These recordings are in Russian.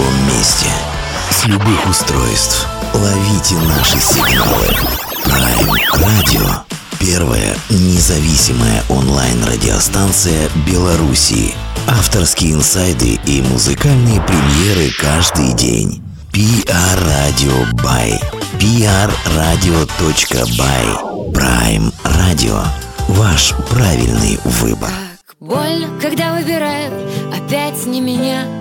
любом месте. С любых устройств. Ловите наши сигналы. Prime Radio. Первая независимая онлайн-радиостанция Белоруссии. Авторские инсайды и музыкальные премьеры каждый день. PR Radio by prradio.by Prime Radio. Ваш правильный выбор. Так больно, когда выбирают опять не меня.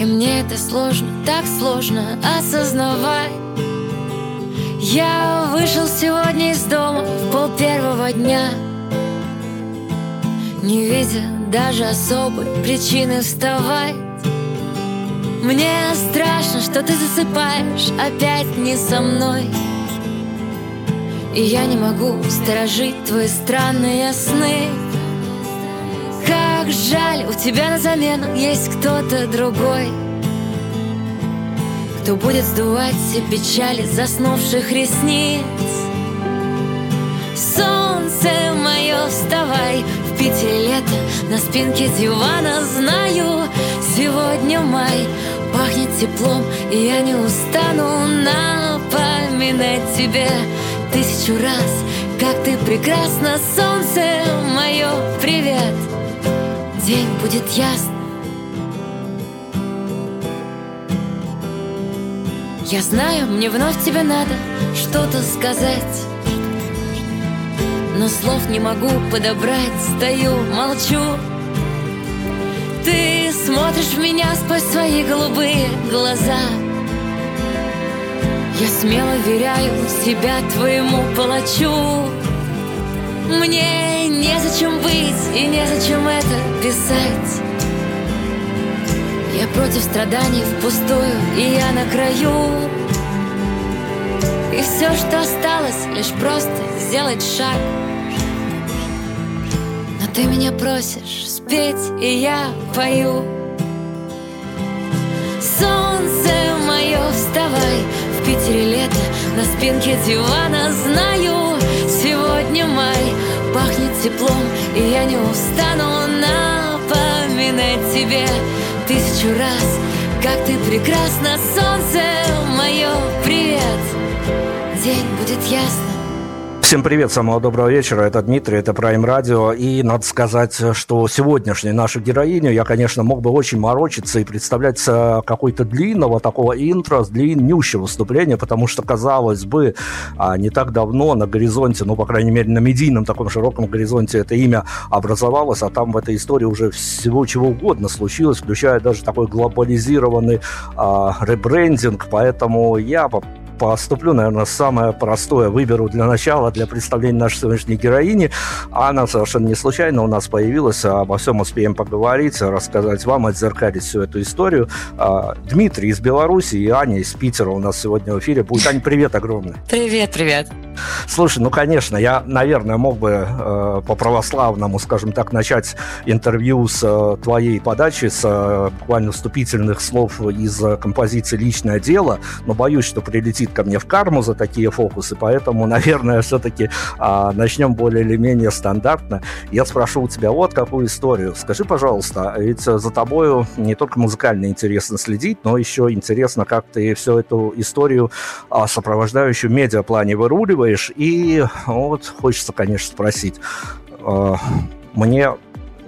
И мне это сложно, так сложно осознавать. Я вышел сегодня из дома в пол первого дня Не видя даже особой причины вставать. Мне страшно, что ты засыпаешь опять не со мной. И я не могу сторожить твои странные сны Как жаль, у тебя на замену есть кто-то другой кто будет сдувать все печали заснувших ресниц. Солнце мое, вставай В Питере лето, на спинке дивана Знаю, сегодня май Пахнет теплом, и я не устану Напоминать тебе тысячу раз Как ты прекрасна, солнце мое, привет День будет ясный Я знаю, мне вновь тебе надо что-то сказать. Но слов не могу подобрать, стою, молчу. Ты смотришь в меня сквозь свои голубые глаза. Я смело веряю себя твоему палачу Мне незачем быть и незачем это писать. Я против страданий впустую, и я на краю. И все, что осталось, лишь просто сделать шаг. Но ты меня просишь спеть, и я пою. Солнце мое, вставай, в Питере лето На спинке дивана знаю, теплом, и я не устану напоминать тебе тысячу раз Как ты прекрасна, солнце мое, привет. День будет ясным Всем привет, самого доброго вечера. Это Дмитрий, это Prime Radio. И надо сказать, что сегодняшнюю нашу героиню я, конечно, мог бы очень морочиться и представлять какой-то длинного такого интро длиннющего выступления, потому что, казалось бы, а, не так давно на горизонте, ну, по крайней мере, на медийном таком широком горизонте это имя образовалось, а там в этой истории уже всего чего угодно случилось, включая даже такой глобализированный а, ребрендинг, поэтому я поступлю, наверное, самое простое. Выберу для начала, для представления нашей сегодняшней героини. Она совершенно не случайно у нас появилась. Обо всем успеем поговорить, рассказать вам, отзеркалить всю эту историю. А, Дмитрий из Беларуси и Аня из Питера у нас сегодня в эфире будет. Аня, привет огромный. Привет, привет. Слушай, ну, конечно, я, наверное, мог бы э, по-православному, скажем так, начать интервью с э, твоей подачи, с э, буквально вступительных слов из э, композиции «Личное дело», но боюсь, что прилетит ко мне в карму за такие фокусы, поэтому, наверное, все-таки э, начнем более или менее стандартно. Я спрошу у тебя вот какую историю. Скажи, пожалуйста, ведь за тобою не только музыкально интересно следить, но еще интересно, как ты всю эту историю, э, сопровождающую медиаплане, выруливаешь. И вот хочется, конечно, спросить. Э, мне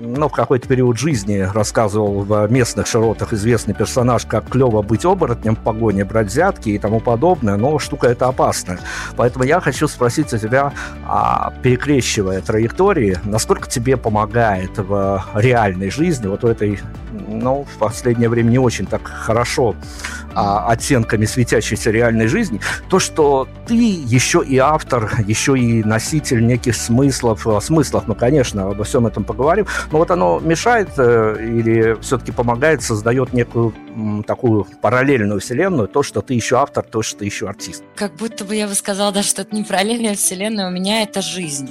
ну, в какой-то период жизни рассказывал в местных широтах известный персонаж, как клево быть оборотнем в погоне, брать взятки и тому подобное, но штука эта опасная. Поэтому я хочу спросить у тебя, а, перекрещивая траектории, насколько тебе помогает в реальной жизни, вот в этой, ну, в последнее время не очень так хорошо а, оттенками светящейся реальной жизни, то, что ты еще и автор, еще и носитель неких смыслов, смыслов, ну, конечно, обо всем этом поговорим, но вот оно мешает э, или все-таки помогает, создает некую такую параллельную вселенную, то, что ты еще автор, то, что ты еще артист. Как будто бы я бы сказала, да, что это не параллельная вселенная, у меня это жизнь.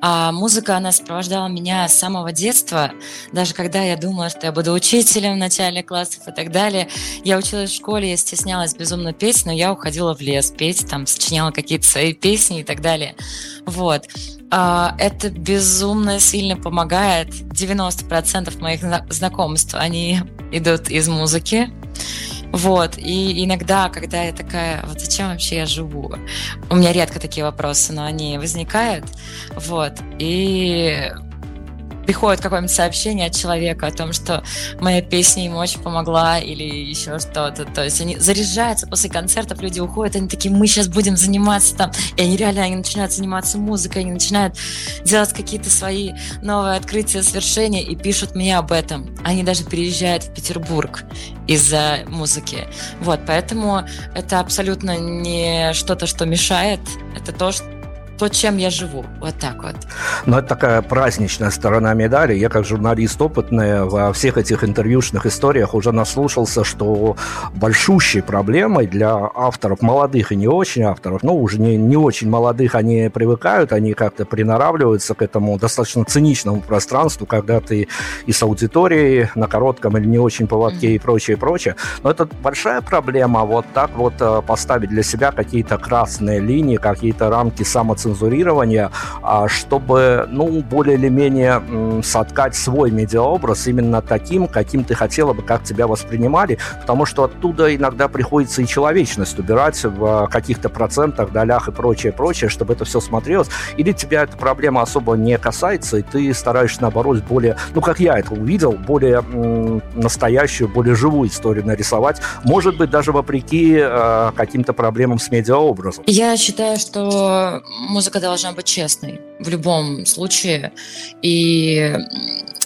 А музыка, она сопровождала меня с самого детства. Даже когда я думала, что я буду учителем в начале классов и так далее. Я училась в школе, я стеснялась безумно петь, но я уходила в лес петь, там сочиняла какие-то свои песни и так далее. Вот. А, это безумно сильно помогает. 90% моих знакомств, они идут из музыки. Вот, и иногда, когда я такая, вот зачем вообще я живу? У меня редко такие вопросы, но они возникают, вот, и приходит какое-нибудь сообщение от человека о том, что моя песня ему очень помогла или еще что-то. То есть они заряжаются после концертов, люди уходят, они такие, мы сейчас будем заниматься там. И они реально они начинают заниматься музыкой, они начинают делать какие-то свои новые открытия, свершения и пишут мне об этом. Они даже переезжают в Петербург из-за музыки. Вот, поэтому это абсолютно не что-то, что мешает. Это то, что то, чем я живу. Вот так вот. Но это такая праздничная сторона медали. Я как журналист опытный во всех этих интервьюшных историях уже наслушался, что большущей проблемой для авторов, молодых и не очень авторов, ну, уже не, не очень молодых, они привыкают, они как-то приноравливаются к этому достаточно циничному пространству, когда ты и с аудиторией на коротком или не очень поводке mm-hmm. и прочее, прочее. Но это большая проблема вот так вот э, поставить для себя какие-то красные линии, какие-то рамки самоцензуры цензурирования, а, чтобы, ну, более или менее соткать свой медиаобраз именно таким, каким ты хотела бы, как тебя воспринимали, потому что оттуда иногда приходится и человечность убирать в каких-то процентах, долях и прочее, прочее, чтобы это все смотрелось. Или тебя эта проблема особо не касается, и ты стараешься, наоборот, более, ну, как я это увидел, более м, настоящую, более живую историю нарисовать, может быть, даже вопреки э, каким-то проблемам с медиаобразом. Я считаю, что музыка должна быть честной в любом случае. И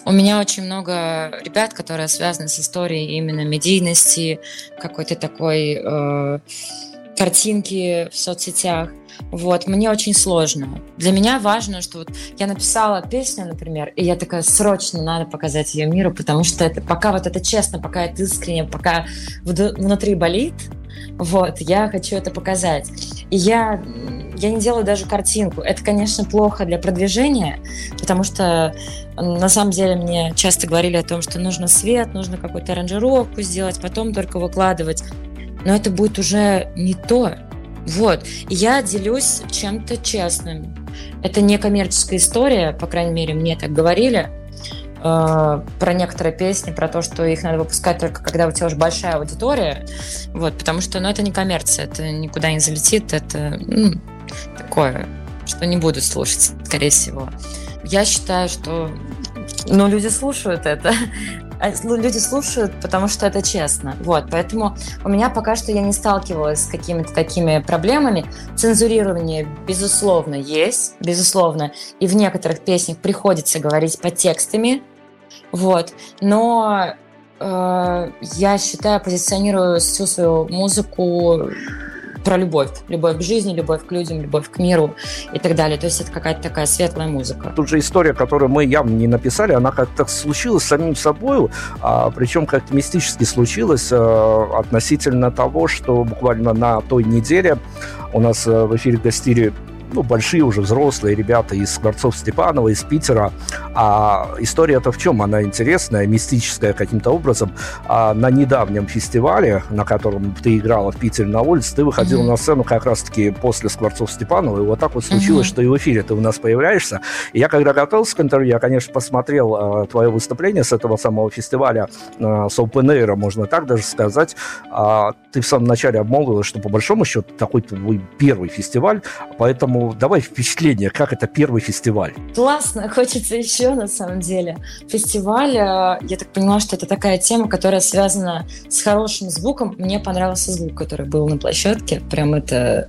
у меня очень много ребят, которые связаны с историей именно медийности, какой-то такой э, картинки в соцсетях. Вот, мне очень сложно. Для меня важно, что вот я написала песню, например, и я такая, срочно надо показать ее миру, потому что это пока вот это честно, пока это искренне, пока внутри болит, вот, я хочу это показать. И я, я не делаю даже картинку. Это, конечно, плохо для продвижения, потому что на самом деле мне часто говорили о том, что нужно свет, нужно какую-то аранжировку сделать, потом только выкладывать. Но это будет уже не то. Вот. Я делюсь чем-то честным. Это не коммерческая история, по крайней мере, мне так говорили. Э, про некоторые песни, про то, что их надо выпускать только когда у тебя уже большая аудитория, вот, потому что, ну, это не коммерция, это никуда не залетит, это ну, такое, что не буду слушать, скорее всего. Я считаю, что, ну, люди слушают это, люди слушают, потому что это честно. Вот, поэтому у меня пока что я не сталкивалась с какими-то такими проблемами. Цензурирование, безусловно, есть, безусловно. И в некоторых песнях приходится говорить под текстами, вот. Но э, я считаю, позиционирую всю свою музыку про любовь. Любовь к жизни, любовь к людям, любовь к миру и так далее. То есть это какая-то такая светлая музыка. Тут же история, которую мы явно не написали, она как-то случилась самим собой, а, причем как-то мистически случилась а, относительно того, что буквально на той неделе у нас а, в эфире гостили ну, большие уже взрослые ребята из Скворцов Степанова, из Питера. А история-то в чем? Она интересная, мистическая каким-то образом. А на недавнем фестивале, на котором ты играла в Питере на улице, ты выходила mm-hmm. на сцену как раз-таки после Скворцов Степанова, и вот так вот случилось, mm-hmm. что и в эфире ты у нас появляешься. И я, когда готовился к интервью, я, конечно, посмотрел э, твое выступление с этого самого фестиваля, э, с Open Air, можно так даже сказать. Э, ты в самом начале обмолвила, что по большому счету такой твой первый фестиваль, поэтому давай впечатление, как это первый фестиваль. Классно, хочется еще на самом деле. Фестиваль, э, я так поняла, что это такая тема, которая связана с хорошим звуком. Мне понравился звук, который был на площадке. Прям это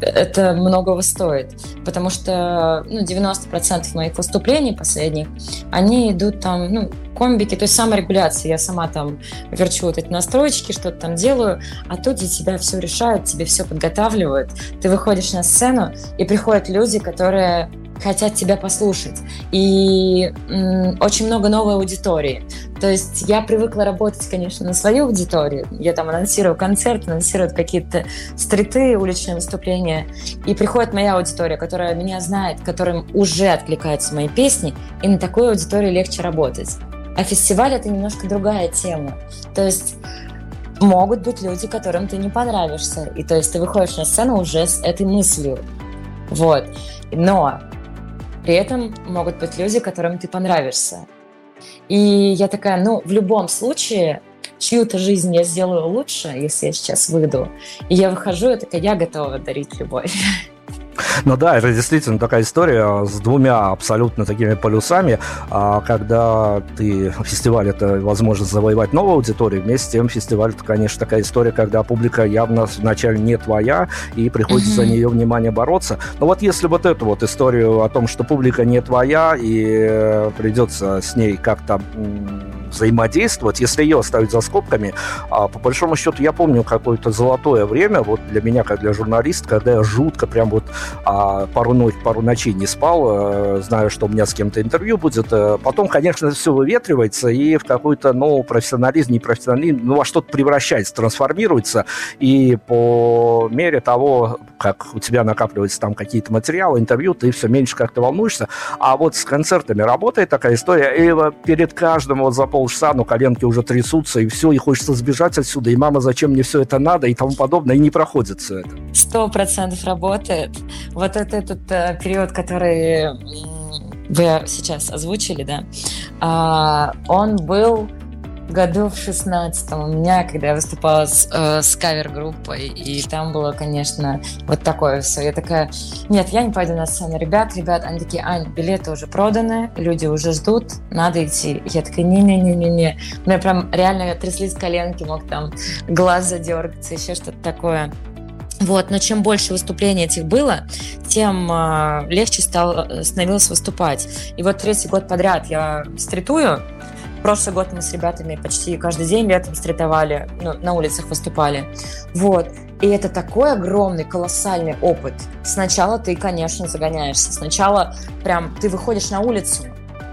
это многого стоит, потому что ну, 90% моих выступлений последних, они идут там, ну, комбики, то есть саморегуляция. Я сама там верчу вот эти настройки, что-то там делаю, а тут за тебя все решают, тебе все подготавливают. Ты выходишь на сцену, и приходят люди, которые хотят тебя послушать. И м, очень много новой аудитории. То есть я привыкла работать, конечно, на свою аудиторию. Я там анонсирую концерт, анонсирую какие-то стриты, уличные выступления. И приходит моя аудитория, которая меня знает, которым уже откликаются мои песни, и на такой аудитории легче работать. А фестиваль — это немножко другая тема. То есть могут быть люди, которым ты не понравишься. И то есть ты выходишь на сцену уже с этой мыслью. Вот. Но при этом могут быть люди, которым ты понравишься. И я такая, ну, в любом случае, чью-то жизнь я сделаю лучше, если я сейчас выйду. И я выхожу, я такая, я готова дарить любовь. Ну да, это действительно такая история с двумя абсолютно такими полюсами, а, когда ты фестиваль это возможность завоевать новую аудиторию, вместе с тем фестиваль это, конечно, такая история, когда публика явно вначале не твоя, и приходится mm-hmm. за нее внимание бороться. Но вот если вот эту вот историю о том, что публика не твоя, и э, придется с ней как-то взаимодействовать, если ее оставить за скобками, а, по большому счету я помню какое-то золотое время, вот для меня, как для журналиста, когда я жутко прям вот а, пару, ночь, пару ночей не спал, а, знаю, что у меня с кем-то интервью будет. А, потом, конечно, все выветривается и в какой-то, ну, профессионализм, не профессионализм, ну, во что-то превращается, трансформируется, и по мере того, как у тебя накапливаются там какие-то материалы, интервью, ты все меньше как-то волнуешься. А вот с концертами работает такая история, и перед каждым вот за полчаса, ну, коленки уже трясутся, и все, и хочется сбежать отсюда, и мама, зачем мне все это надо, и тому подобное, и не проходит все это. Сто процентов работает. Вот это этот э, период, который вы сейчас озвучили, да, а, он был году в шестнадцатом у меня, когда я выступала с, э, с кавер-группой, и там было, конечно, вот такое все. Я такая, нет, я не пойду на сцену. Ребят, ребят, они такие, Ань, билеты уже проданы, люди уже ждут, надо идти. Я такая, не-не-не-не-не. У меня прям реально тряслись коленки, мог там глаз задергаться, еще что-то такое. Вот, но чем больше выступлений этих было, тем э, легче стал, э, становилось выступать. И вот третий год подряд я стритую, Прошлый год мы с ребятами почти каждый день летом стритовали, ну, на улицах выступали. Вот. И это такой огромный, колоссальный опыт. Сначала ты, конечно, загоняешься. Сначала прям ты выходишь на улицу,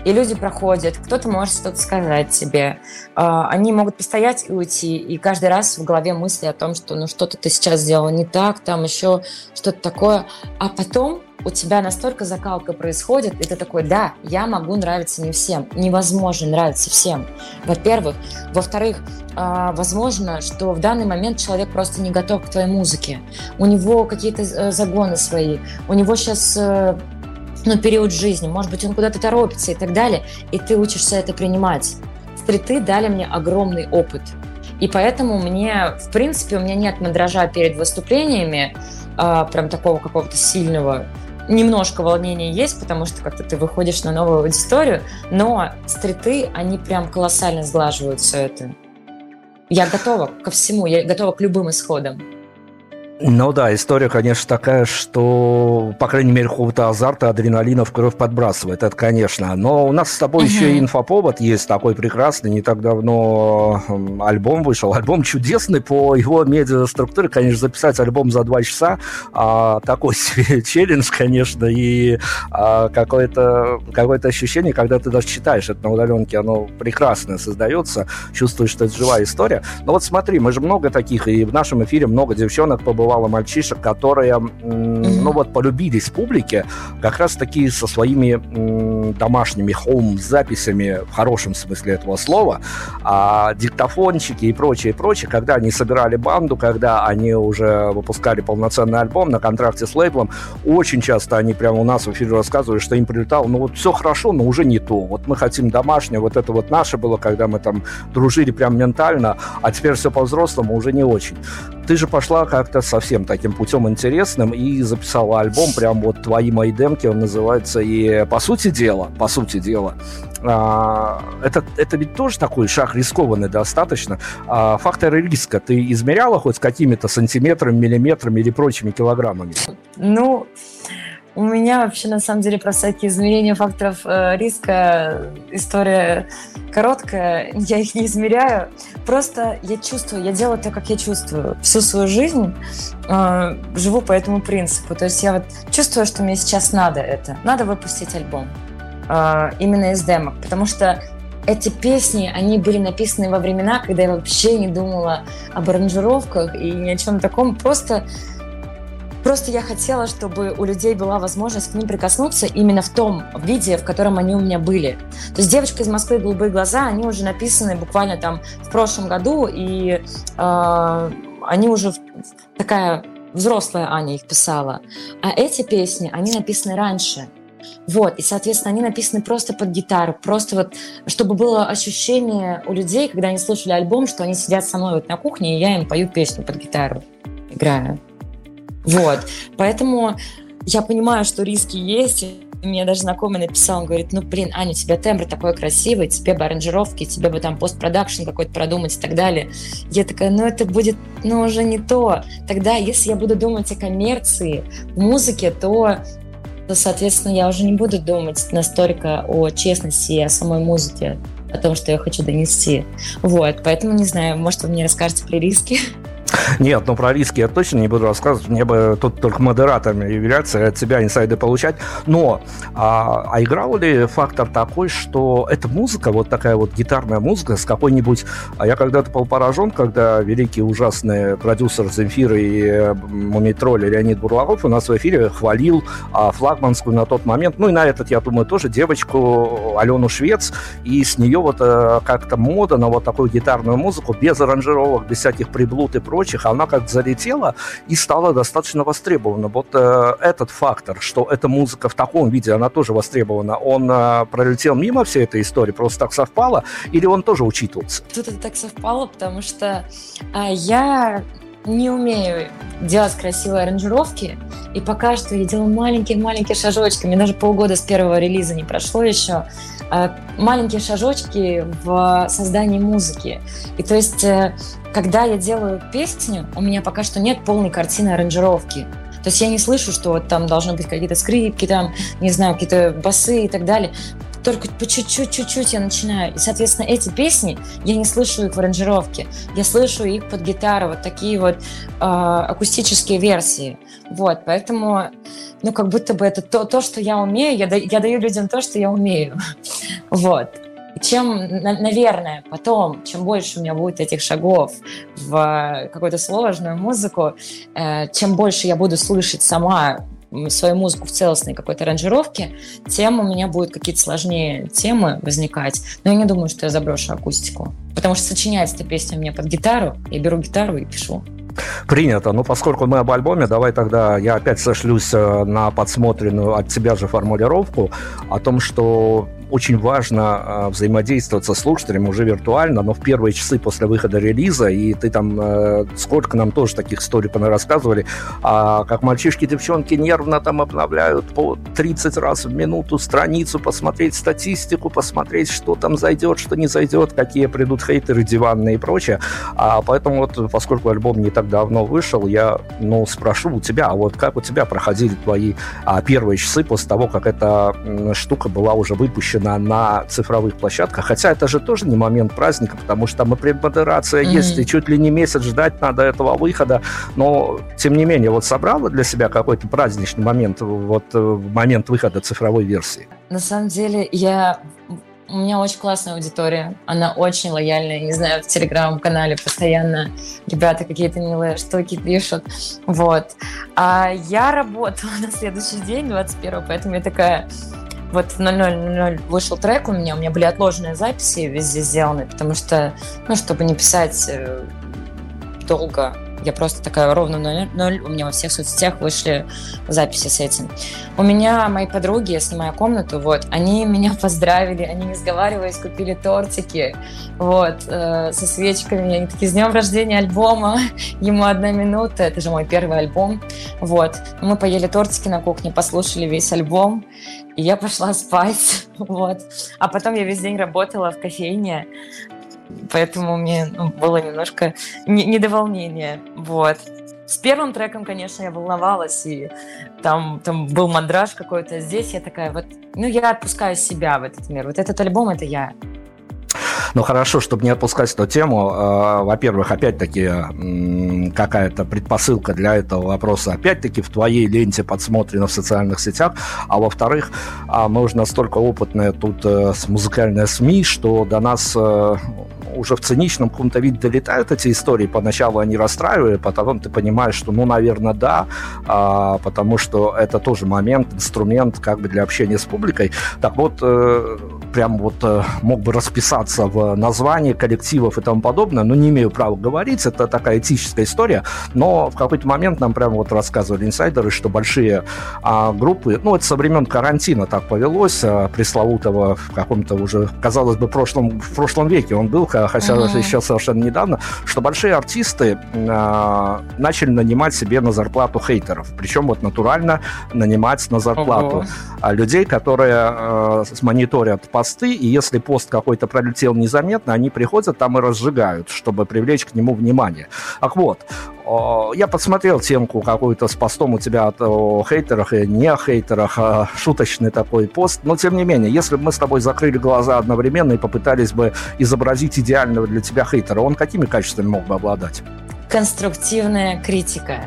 и люди проходят, кто-то может что-то сказать тебе. А, они могут постоять и уйти, и каждый раз в голове мысли о том, что ну что-то ты сейчас сделал не так, там еще что-то такое. А потом у тебя настолько закалка происходит, и ты такой, да, я могу нравиться не всем. Невозможно нравиться всем, во-первых. Во-вторых, а, возможно, что в данный момент человек просто не готов к твоей музыке. У него какие-то э, загоны свои, у него сейчас э, ну, период жизни, может быть, он куда-то торопится и так далее, и ты учишься это принимать. Стриты дали мне огромный опыт. И поэтому мне, в принципе, у меня нет мандража перед выступлениями, а, прям такого какого-то сильного немножко волнения есть, потому что как-то ты выходишь на новую аудиторию, но стриты, они прям колоссально сглаживают все это. Я готова ко всему, я готова к любым исходам. Ну да, история, конечно, такая, что, по крайней мере, какого-то азарта, адреналина в кровь подбрасывает, это, конечно. Но у нас с тобой uh-huh. еще и инфоповод есть такой прекрасный, не так давно альбом вышел. Альбом чудесный по его медиаструктуре, конечно, записать альбом за два часа, а, такой себе челлендж, конечно, и а, какое-то какое ощущение, когда ты даже читаешь это на удаленке, оно прекрасно создается, чувствуешь, что это живая история. Но вот смотри, мы же много таких, и в нашем эфире много девчонок побывало бывало мальчишек, которые, ну вот, полюбились публике как раз таки со своими домашними хоум-записями, в хорошем смысле этого слова, а диктофончики и прочее, прочее, когда они собирали банду, когда они уже выпускали полноценный альбом на контракте с лейблом, очень часто они прямо у нас в эфире рассказывали, что им прилетало, ну вот все хорошо, но уже не то. Вот мы хотим домашнее, вот это вот наше было, когда мы там дружили прям ментально, а теперь все по-взрослому уже не очень. Ты же пошла как-то совсем таким путем интересным и записала альбом, прям вот «Твои мои демки» он называется, и по сути дела, по сути дела, а, это, это ведь тоже такой шаг рискованный достаточно. А, факторы риска ты измеряла хоть какими-то сантиметрами, миллиметрами или прочими килограммами? Ну, у меня вообще, на самом деле, про всякие измерения факторов э, риска история короткая. Я их не измеряю. Просто я чувствую, я делаю так, как я чувствую. Всю свою жизнь э, живу по этому принципу. То есть я вот чувствую, что мне сейчас надо это. Надо выпустить альбом. Э, именно из демок. Потому что эти песни, они были написаны во времена, когда я вообще не думала об аранжировках и ни о чем таком. Просто Просто я хотела, чтобы у людей была возможность к ним прикоснуться именно в том виде, в котором они у меня были. То есть «Девочка из Москвы. Голубые глаза», они уже написаны буквально там в прошлом году, и э, они уже такая взрослая Аня их писала. А эти песни, они написаны раньше. Вот, и, соответственно, они написаны просто под гитару, просто вот, чтобы было ощущение у людей, когда они слушали альбом, что они сидят со мной вот на кухне, и я им пою песню под гитару, играю. Вот, поэтому я понимаю, что риски есть, мне даже знакомый написал, он говорит, ну, блин, Аня, у тебя тембр такой красивый, тебе бы аранжировки, тебе бы там постпродакшн какой-то продумать и так далее. Я такая, ну, это будет, ну, уже не то. Тогда, если я буду думать о коммерции, в музыке, то то, соответственно, я уже не буду думать настолько о честности и о самой музыке, о том, что я хочу донести. Вот, поэтому не знаю, может, вы мне расскажете про риски? Нет, ну про риски я точно не буду рассказывать. Мне бы тут только модератором являться от себя инсайды получать. Но а, а играл ли фактор такой, что эта музыка, вот такая вот гитарная музыка с какой-нибудь... А я когда-то был поражен, когда великий ужасный продюсер Земфира и Мумитроли Леонид Бурлаков у нас в эфире хвалил а, флагманскую на тот момент, ну и на этот, я думаю, тоже девочку Алену Швец, и с нее вот а, как-то мода на вот такую гитарную музыку без аранжировок, без всяких приблуд и прочего, прочих, она как залетела и стала достаточно востребована. Вот э, этот фактор, что эта музыка в таком виде, она тоже востребована, он э, пролетел мимо всей этой истории, просто так совпало, или он тоже учитывался? Тут это так совпало, потому что э, я не умею делать красивые аранжировки, и пока что я делаю маленькие-маленькие шажочки. Мне даже полгода с первого релиза не прошло еще. А, маленькие шажочки в создании музыки. И то есть э, когда я делаю песню, у меня пока что нет полной картины аранжировки. То есть я не слышу, что вот там должны быть какие-то скрипки, там, не знаю, какие-то басы и так далее. Только по чуть-чуть, чуть-чуть я начинаю. И, соответственно, эти песни, я не слышу их в аранжировке. Я слышу их под гитару, вот такие вот э, акустические версии. Вот, поэтому, ну, как будто бы это то, то что я умею, я, да, я даю людям то, что я умею. Вот чем, наверное, потом, чем больше у меня будет этих шагов в какую-то сложную музыку, э, чем больше я буду слышать сама свою музыку в целостной какой-то аранжировке, тем у меня будут какие-то сложнее темы возникать. Но я не думаю, что я заброшу акустику. Потому что сочиняется эта песня мне под гитару, я беру гитару и пишу. Принято. Ну, поскольку мы об альбоме, давай тогда я опять сошлюсь э, на подсмотренную от тебя же формулировку о том, что очень важно э, взаимодействовать со слушателем уже виртуально, но в первые часы после выхода релиза, и ты там, э, сколько нам тоже таких историй рассказывали, а, как мальчишки девчонки нервно там обновляют по 30 раз в минуту страницу, посмотреть статистику, посмотреть, что там зайдет, что не зайдет, какие придут хейтеры диванные и прочее. А поэтому вот, поскольку альбом не так давно вышел, я, ну, спрошу у тебя, а вот как у тебя проходили твои а, первые часы после того, как эта штука была уже выпущена выпущена на цифровых площадках, хотя это же тоже не момент праздника, потому что там и предмодерация mm-hmm. есть, и чуть ли не месяц ждать надо этого выхода, но тем не менее, вот собрала для себя какой-то праздничный момент, вот э, момент выхода цифровой версии? На самом деле, я у меня очень классная аудитория, она очень лояльная, не знаю, в телеграм-канале постоянно ребята какие-то милые штуки пишут, вот. А я работала на следующий день, 21 поэтому я такая, вот в 00.00 вышел трек у меня, у меня были отложенные записи везде сделаны, потому что, ну, чтобы не писать э, долго я просто такая ровно 0, у меня во всех соцсетях вышли записи с этим. У меня мои подруги, я снимаю комнату, вот, они меня поздравили, они не сговариваясь купили тортики, вот, э, со свечками, они такие, с днем рождения альбома, ему одна минута, это же мой первый альбом, вот. Мы поели тортики на кухне, послушали весь альбом, и я пошла спать, вот. А потом я весь день работала в кофейне, поэтому мне ну, было немножко не, до волнения, вот. С первым треком, конечно, я волновалась, и там, там был мандраж какой-то. Здесь я такая вот, ну, я отпускаю себя в этот мир. Вот этот альбом — это я. Ну хорошо, чтобы не отпускать эту тему, э, во-первых, опять-таки э, какая-то предпосылка для этого вопроса, опять-таки в твоей ленте подсмотрено в социальных сетях, а во-вторых, э, мы уже настолько опытные тут э, с музыкальной СМИ, что до нас э, уже в циничном каком-то виде долетают эти истории, поначалу они расстраивают, потом ты понимаешь, что, ну, наверное, да, а, потому что это тоже момент, инструмент как бы для общения с публикой. Так вот, э, прям вот э, мог бы расписаться в названии коллективов и тому подобное, но не имею права говорить, это такая этическая история, но в какой-то момент нам прям вот рассказывали инсайдеры, что большие а, группы, ну, это со времен карантина так повелось, а, пресловутого в каком-то уже, казалось бы, прошлом, в прошлом веке он был, хотя uh-huh. сейчас совершенно недавно, что большие артисты а, начали нанимать себе на зарплату хейтеров, причем вот натурально нанимать на зарплату uh-huh. людей, которые а, мониторят посты, и если пост какой-то пролетел незаметно, они приходят там и разжигают, чтобы привлечь к нему внимание. Так вот, я посмотрел темку какую-то с постом у тебя о хейтерах и не о хейтерах, а шуточный такой пост. Но, тем не менее, если бы мы с тобой закрыли глаза одновременно и попытались бы изобразить идеального для тебя хейтера, он какими качествами мог бы обладать? Конструктивная критика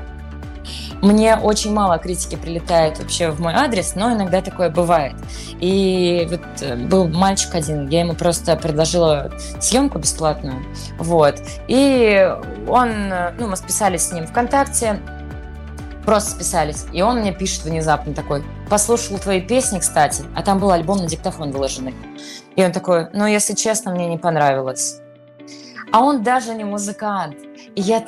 мне очень мало критики прилетает вообще в мой адрес, но иногда такое бывает. И вот э, был мальчик один, я ему просто предложила съемку бесплатную, вот. И он, э, ну, мы списались с ним ВКонтакте, просто списались. И он мне пишет внезапно такой, послушал твои песни, кстати, а там был альбом на диктофон выложенный. И он такой, ну, если честно, мне не понравилось. А он даже не музыкант. И я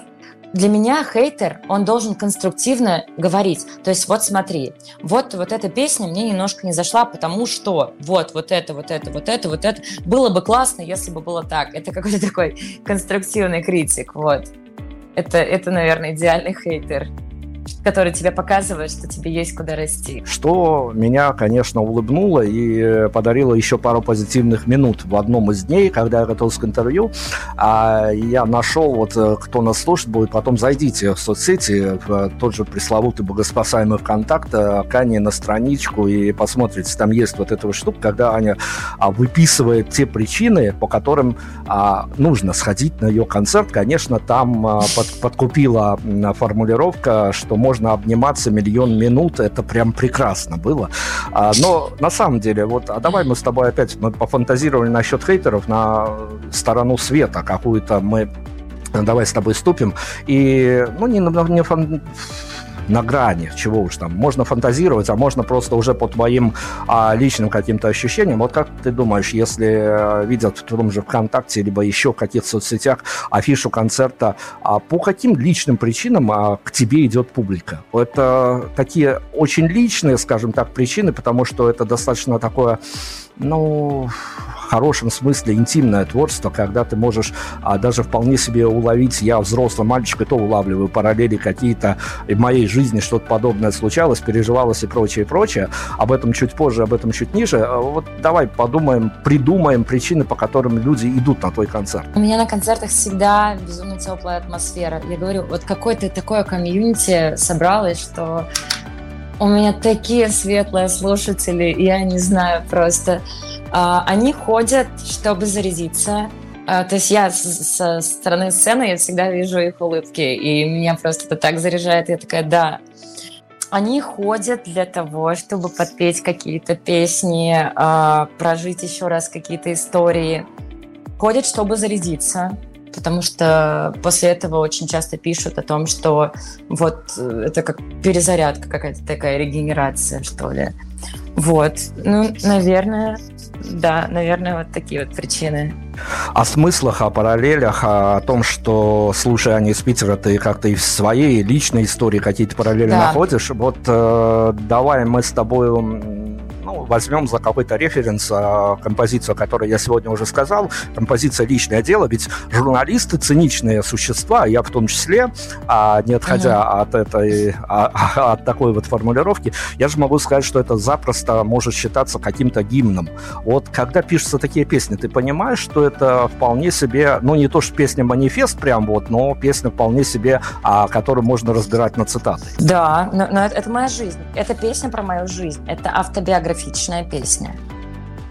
для меня хейтер, он должен конструктивно говорить. То есть вот смотри, вот, вот эта песня мне немножко не зашла, потому что вот, вот это, вот это, вот это, вот это. Было бы классно, если бы было так. Это какой-то такой конструктивный критик, вот. Это, это, наверное, идеальный хейтер который тебе показывает, что тебе есть куда расти. Что меня, конечно, улыбнуло и подарило еще пару позитивных минут в одном из дней, когда я готовился к интервью. А я нашел, вот э, кто нас слушает будет, потом зайдите в соцсети, в тот же пресловутый богоспасаемый ВКонтакте, к на страничку и посмотрите, там есть вот эта штука, когда Аня а, выписывает те причины, по которым а, нужно сходить на ее концерт. Конечно, там а, под, подкупила формулировка, что можно обниматься миллион минут, это прям прекрасно было. А, но на самом деле, вот, а давай мы с тобой опять мы пофантазировали насчет хейтеров на сторону света какую-то мы давай с тобой ступим. И, ну, не, не, на грани, чего уж там. Можно фантазировать, а можно просто уже по твоим а, личным каким-то ощущениям. Вот как ты думаешь, если а, видят в том же ВКонтакте, либо еще в каких-то соцсетях афишу концерта, а по каким личным причинам а, к тебе идет публика? Это такие очень личные, скажем так, причины, потому что это достаточно такое, ну, хорошем смысле интимное творчество, когда ты можешь а, даже вполне себе уловить, я взрослый мальчик, и то улавливаю параллели какие-то в моей жизни, что-то подобное случалось, переживалось и прочее, и прочее. Об этом чуть позже, об этом чуть ниже. А, вот давай подумаем, придумаем причины, по которым люди идут на твой концерт. У меня на концертах всегда безумно теплая атмосфера. Я говорю, вот какое-то такое комьюнити собралось, что у меня такие светлые слушатели, я не знаю просто. А, они ходят, чтобы зарядиться. А, то есть я со стороны сцены я всегда вижу их улыбки, и меня просто это так заряжает. Я такая, да. Они ходят для того, чтобы подпеть какие-то песни, а, прожить еще раз какие-то истории. Ходят, чтобы зарядиться потому что после этого очень часто пишут о том, что вот э, это как перезарядка какая-то такая регенерация, что ли. Вот, ну, наверное, да, наверное, вот такие вот причины. О смыслах, о параллелях, о том, что, слушая из Питера, ты как-то и в своей личной истории какие-то параллели да. находишь. Вот э, давай мы с тобой ну, возьмем за какой-то референс а, композицию, о которой я сегодня уже сказал, композиция «Личное дело», ведь журналисты циничные существа, я в том числе, а, не отходя mm-hmm. от этой, а, а, от такой вот формулировки, я же могу сказать, что это запросто может считаться каким-то гимном. Вот когда пишутся такие песни, ты понимаешь, что это вполне себе, ну, не то, что песня-манифест прям вот, но песня вполне себе, а, которую можно разбирать на цитаты. Да, но, но это, это моя жизнь. Это песня про мою жизнь. Это автобиография графичная песня.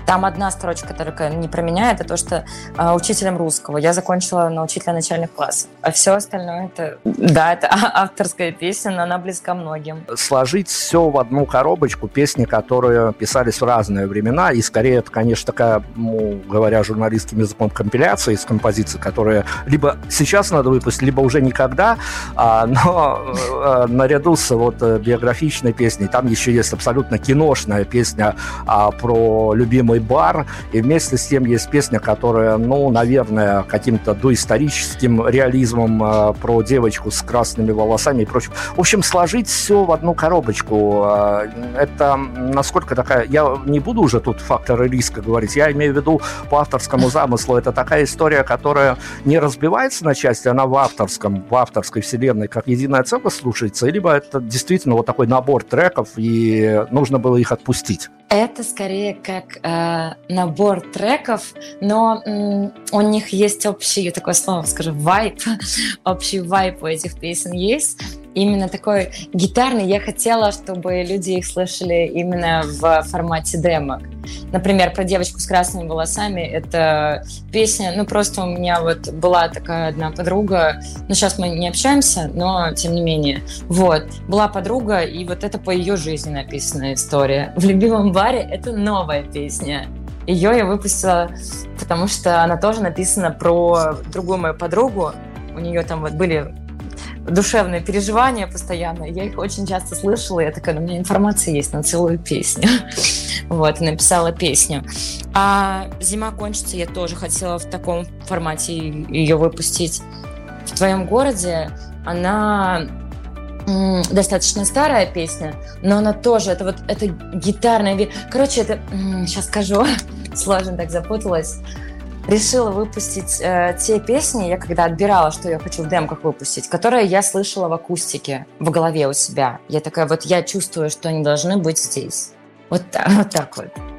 Там одна строчка только не про меня, это то, что э, учителем русского. Я закончила на учителя начальных классов. А все остальное это, да, это авторская песня, но она близка многим. Сложить все в одну коробочку, песни, которые писались в разные времена, и скорее это, конечно, такая, ну, говоря журналистским языком, компиляция из композиций, которые либо сейчас надо выпустить, либо уже никогда, а, но а, наряду с вот э, биографичной песней, там еще есть абсолютно киношная песня а, про любимый самый бар, и вместе с тем есть песня, которая, ну, наверное, каким-то доисторическим реализмом э, про девочку с красными волосами и прочим. В общем, сложить все в одну коробочку, э, это насколько такая... Я не буду уже тут факторы риска говорить, я имею в виду по авторскому замыслу. Это такая история, которая не разбивается на части, она в авторском, в авторской вселенной как единое целое слушается, либо это действительно вот такой набор треков, и нужно было их отпустить. Это скорее как э, набор треков, но м, у них есть общий, такое слово скажу, вайп, общий вайп у этих песен есть именно такой гитарный. Я хотела, чтобы люди их слышали именно в формате демок. Например, про девочку с красными волосами. Это песня, ну просто у меня вот была такая одна подруга, ну сейчас мы не общаемся, но тем не менее. Вот, была подруга, и вот это по ее жизни написанная история. В любимом баре это новая песня. Ее я выпустила, потому что она тоже написана про другую мою подругу. У нее там вот были душевные переживания постоянно. Я их очень часто слышала, я такая, ну, у меня информация есть на целую песню. вот, написала песню. А «Зима кончится» я тоже хотела в таком формате ее выпустить. В твоем городе она достаточно старая песня, но она тоже, это вот, это гитарная... Короче, это... Сейчас скажу, сложно так запуталась решила выпустить э, те песни, я когда отбирала, что я хочу в демках выпустить, которые я слышала в акустике, в голове у себя. Я такая, вот я чувствую, что они должны быть здесь. Вот так вот. Так вот.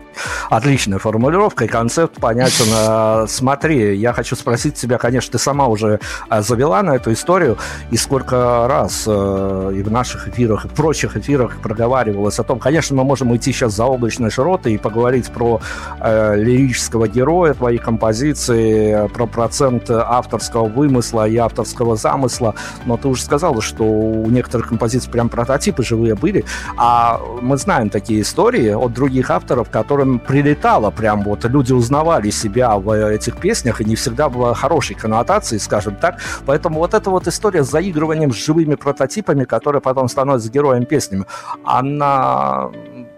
Отличная формулировка и концепт понятен. Э, смотри, я хочу спросить тебя, конечно, ты сама уже э, завела на эту историю, и сколько раз э, и в наших эфирах, и в прочих эфирах проговаривалось о том, конечно, мы можем уйти сейчас за облачные широты и поговорить про э, лирического героя твоей композиции, про процент авторского вымысла и авторского замысла, но ты уже сказала, что у некоторых композиций прям прототипы живые были, а мы знаем такие истории от других авторов, которые которым прилетало прям вот, люди узнавали себя в этих песнях, и не всегда было хорошей коннотации, скажем так. Поэтому вот эта вот история с заигрыванием с живыми прототипами, которые потом становятся героем песнями, она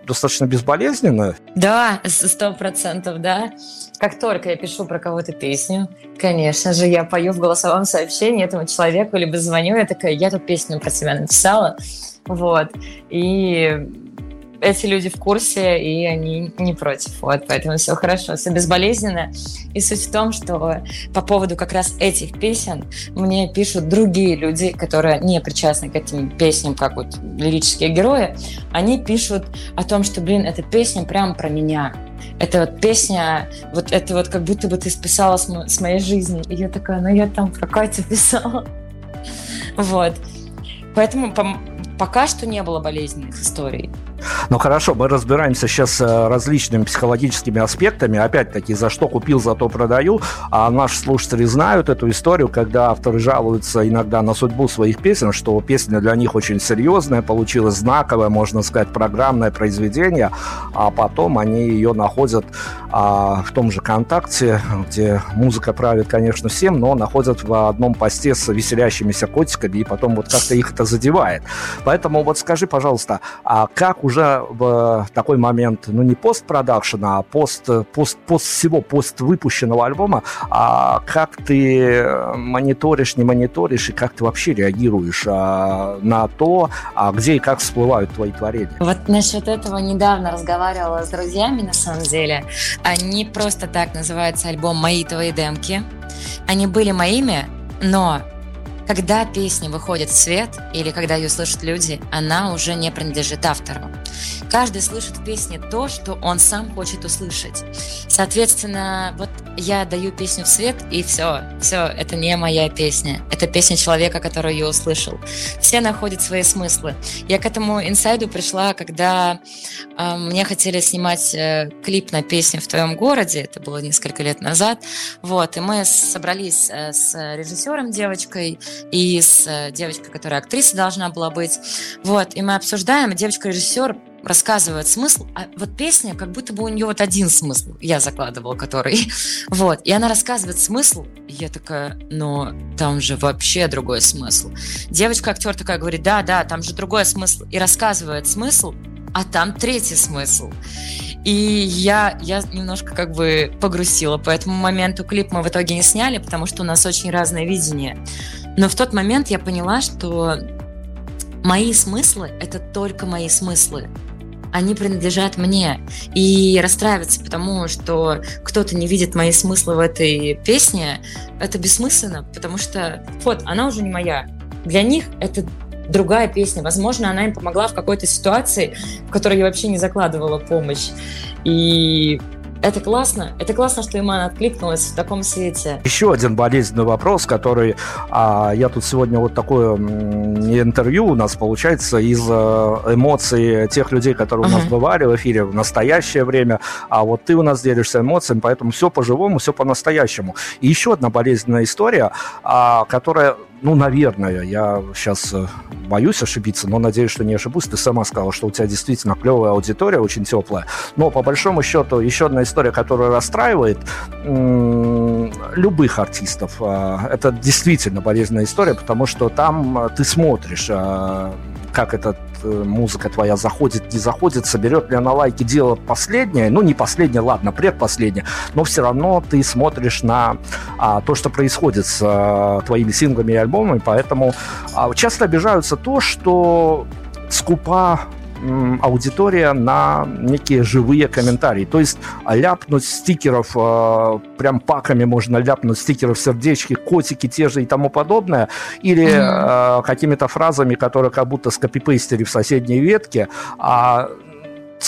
достаточно безболезненная. Да, сто процентов, да. Как только я пишу про кого-то песню, конечно же, я пою в голосовом сообщении этому человеку, либо звоню, я такая, я тут песню про себя написала, вот, и эти люди в курсе, и они не против. Вот, поэтому все хорошо, все безболезненно. И суть в том, что по поводу как раз этих песен мне пишут другие люди, которые не причастны к этим песням, как вот лирические герои. Они пишут о том, что, блин, эта песня прям про меня. Это вот песня, вот это вот как будто бы ты списала с, мо- с моей жизни. И я такая, ну я там про Катю писала. Вот. Поэтому пока что не было болезненных историй. Ну хорошо, мы разбираемся сейчас с э, различными психологическими аспектами. Опять-таки, за что купил, за то продаю. А наши слушатели знают эту историю, когда авторы жалуются иногда на судьбу своих песен, что песня для них очень серьезная, получилась знаковое, можно сказать, программное произведение, а потом они ее находят а, в том же ВКонтакте, где музыка правит, конечно, всем, но находят в одном посте с веселящимися котиками, и потом вот как-то их это задевает. Поэтому вот скажи, пожалуйста, а как уже в такой момент, ну не постпродакшена, а пост, пост, пост всего, пост выпущенного альбома, а как ты мониторишь, не мониторишь, и как ты вообще реагируешь а, на то, а где и как всплывают твои творения? Вот насчет этого недавно разговаривала с друзьями, на самом деле. Они просто так называются альбом «Мои твои демки». Они были моими, но когда песня выходит в свет или когда ее слышат люди, она уже не принадлежит автору. Каждый слышит в песне то, что он сам хочет услышать. Соответственно, вот я даю песню в свет, и все, все, это не моя песня. Это песня человека, который ее услышал. Все находят свои смыслы. Я к этому инсайду пришла, когда э, мне хотели снимать э, клип на песню в твоем городе. Это было несколько лет назад. Вот, и мы собрались э, с режиссером девочкой и с э, девочкой, которая актриса должна была быть. Вот, и мы обсуждаем, девочка-режиссер рассказывает смысл, а вот песня, как будто бы у нее вот один смысл, я закладывала который, вот, и она рассказывает смысл, и я такая, но там же вообще другой смысл. Девочка-актер такая говорит, да, да, там же другой смысл, и рассказывает смысл, а там третий смысл. И я, я немножко как бы погрустила по этому моменту. Клип мы в итоге не сняли, потому что у нас очень разное видение. Но в тот момент я поняла, что мои смыслы — это только мои смыслы они принадлежат мне. И расстраиваться потому, что кто-то не видит мои смыслы в этой песне, это бессмысленно, потому что вот, она уже не моя. Для них это другая песня. Возможно, она им помогла в какой-то ситуации, в которой я вообще не закладывала помощь. И это классно. Это классно, что Иман откликнулась в таком свете. Еще один болезненный вопрос, который а, я тут сегодня вот такое интервью у нас получается из э, эмоций тех людей, которые uh-huh. у нас бывали в эфире в настоящее время, а вот ты у нас делишься эмоциями, поэтому все по-живому, все по-настоящему. И еще одна болезненная история, а, которая ну, наверное, я сейчас э, боюсь ошибиться, но надеюсь, что не ошибусь. Ты сама сказала, что у тебя действительно клевая аудитория, очень теплая. Но по большому счету еще одна история, которая расстраивает любых артистов. А, это действительно болезненная история, потому что там э, ты смотришь как эта э, музыка твоя заходит, не заходит, соберет ли она лайки, дело последнее, ну не последнее, ладно, предпоследнее, но все равно ты смотришь на а, то, что происходит с а, твоими синглами и альбомами, поэтому а, часто обижаются то, что скупа аудитория на некие живые комментарии. То есть ляпнуть стикеров, э, прям паками можно ляпнуть стикеров, сердечки, котики те же и тому подобное, или mm-hmm. какими-то фразами, которые как будто скопипейстили в соседней ветке, а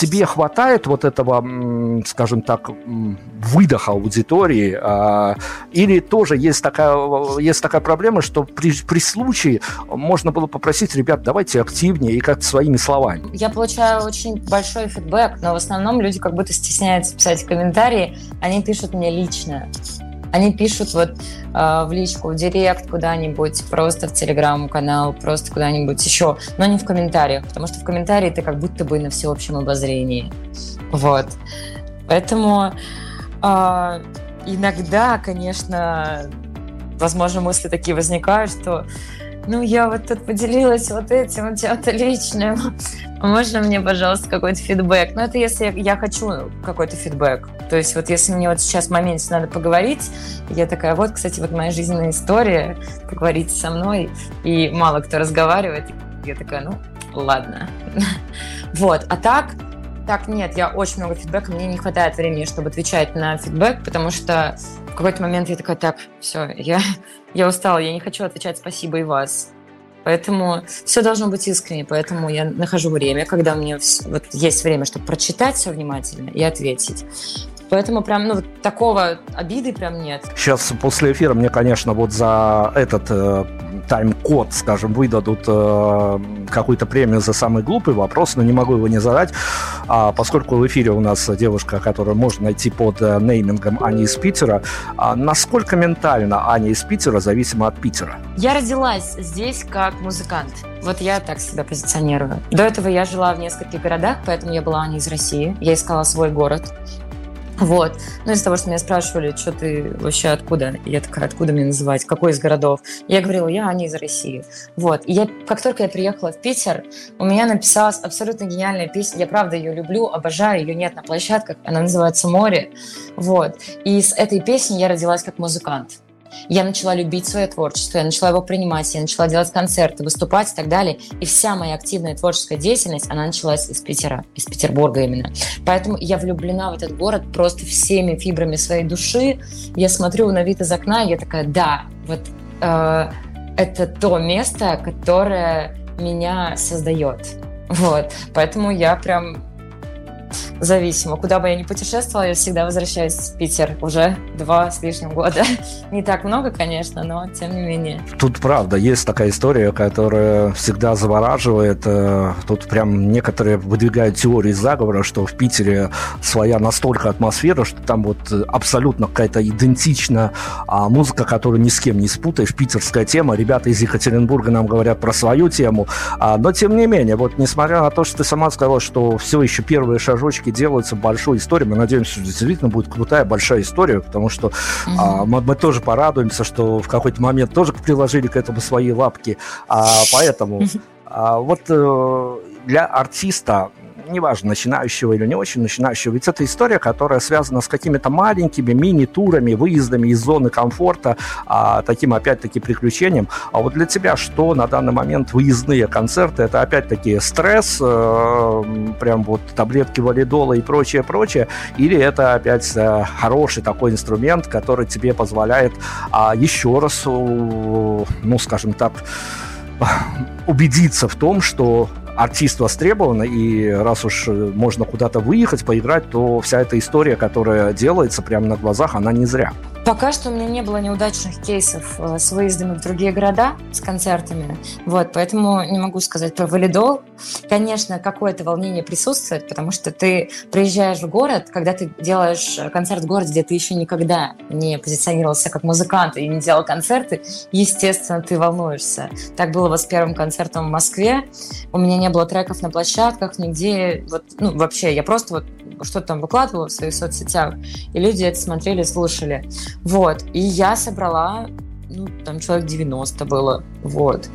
тебе хватает вот этого, скажем так, выдоха аудитории, а, или тоже есть такая, есть такая проблема, что при, при случае можно было попросить ребят, давайте активнее и как-то своими словами. Я получаю очень большой фидбэк, но в основном люди как будто стесняются писать комментарии, они пишут мне лично. Они пишут вот э, в личку, в директ куда-нибудь, просто в телеграм-канал, просто куда-нибудь еще, но не в комментариях, потому что в комментарии ты как будто бы на всеобщем обозрении. Вот. Поэтому э, иногда, конечно, возможно, мысли такие возникают, что ну, я вот тут поделилась вот этим чем-то личным. Можно мне, пожалуйста, какой-то фидбэк? Ну, это если я хочу какой-то фидбэк. То есть вот если мне вот сейчас в моменте надо поговорить, я такая, вот, кстати, вот моя жизненная история, поговорите со мной, и мало кто разговаривает. Я такая, ну, ладно. Вот, а так, так, нет, я очень много фидбэка, мне не хватает времени, чтобы отвечать на фидбэк, потому что в какой-то момент я такая, так, все, я, я устала, я не хочу отвечать спасибо и вас. Поэтому все должно быть искренне, поэтому я нахожу время, когда меня вот есть время, чтобы прочитать все внимательно и ответить. Поэтому прям, ну, такого обиды прям нет. Сейчас после эфира мне, конечно, вот за этот э, тайм-код, скажем, выдадут э, какую-то премию за самый глупый вопрос, но не могу его не задать, а, поскольку в эфире у нас девушка, которую можно найти под э, неймингом Ани из Питера. А насколько ментально Аня из Питера зависима от Питера? Я родилась здесь как музыкант. Вот я так себя позиционирую. До этого я жила в нескольких городах, поэтому я была не из России. Я искала свой город. Вот. Ну, из-за того, что меня спрашивали, что ты вообще откуда? Я такая, откуда мне называть? Какой из городов? Я говорила, я Аня из России. Вот. И я, как только я приехала в Питер, у меня написалась абсолютно гениальная песня. Я правда ее люблю, обожаю. Ее нет на площадках. Она называется «Море». Вот. И с этой песней я родилась как музыкант. Я начала любить свое творчество, я начала его принимать, я начала делать концерты, выступать и так далее. И вся моя активная творческая деятельность, она началась из Питера, из Петербурга именно. Поэтому я влюблена в этот город просто всеми фибрами своей души. Я смотрю на вид из окна, и я такая, да, вот э, это то место, которое меня создает. Вот, поэтому я прям зависимо. Куда бы я ни путешествовала, я всегда возвращаюсь в Питер уже два с лишним года. Не так много, конечно, но тем не менее. Тут правда, есть такая история, которая всегда завораживает. Э, тут прям некоторые выдвигают теории заговора, что в Питере своя настолько атмосфера, что там вот абсолютно какая-то идентичная а музыка, которую ни с кем не спутаешь, питерская тема. Ребята из Екатеринбурга нам говорят про свою тему. А, но тем не менее, вот несмотря на то, что ты сама сказала, что все еще первые шажочки делаются большой историей. Мы надеемся, что действительно будет крутая большая история, потому что mm-hmm. а, мы, мы тоже порадуемся, что в какой-то момент тоже приложили к этому свои лапки. А, поэтому а, вот э, для артиста неважно, начинающего или не очень начинающего, ведь это история, которая связана с какими-то маленькими мини-турами, выездами из зоны комфорта, а, таким, опять-таки, приключением. А вот для тебя что на данный момент выездные концерты? Это, опять-таки, стресс, э, прям вот таблетки валидола и прочее, прочее, или это, опять, э, хороший такой инструмент, который тебе позволяет а, еще раз, ну, скажем так, убедиться в том, что артист востребован, и раз уж можно куда-то выехать, поиграть, то вся эта история, которая делается прямо на глазах, она не зря. Пока что у меня не было неудачных кейсов э, с выездами в другие города, с концертами. Вот, поэтому не могу сказать про валидол. Конечно, какое-то волнение присутствует, потому что ты приезжаешь в город, когда ты делаешь концерт в городе, где ты еще никогда не позиционировался как музыкант и не делал концерты, естественно, ты волнуешься. Так было вот с первым концертом в Москве. У меня не было треков на площадках, нигде. Вот, ну, вообще, я просто вот что-то там выкладывала в своих соцсетях, и люди это смотрели, слушали. Вот. И я собрала, ну, там человек 90 было, вот.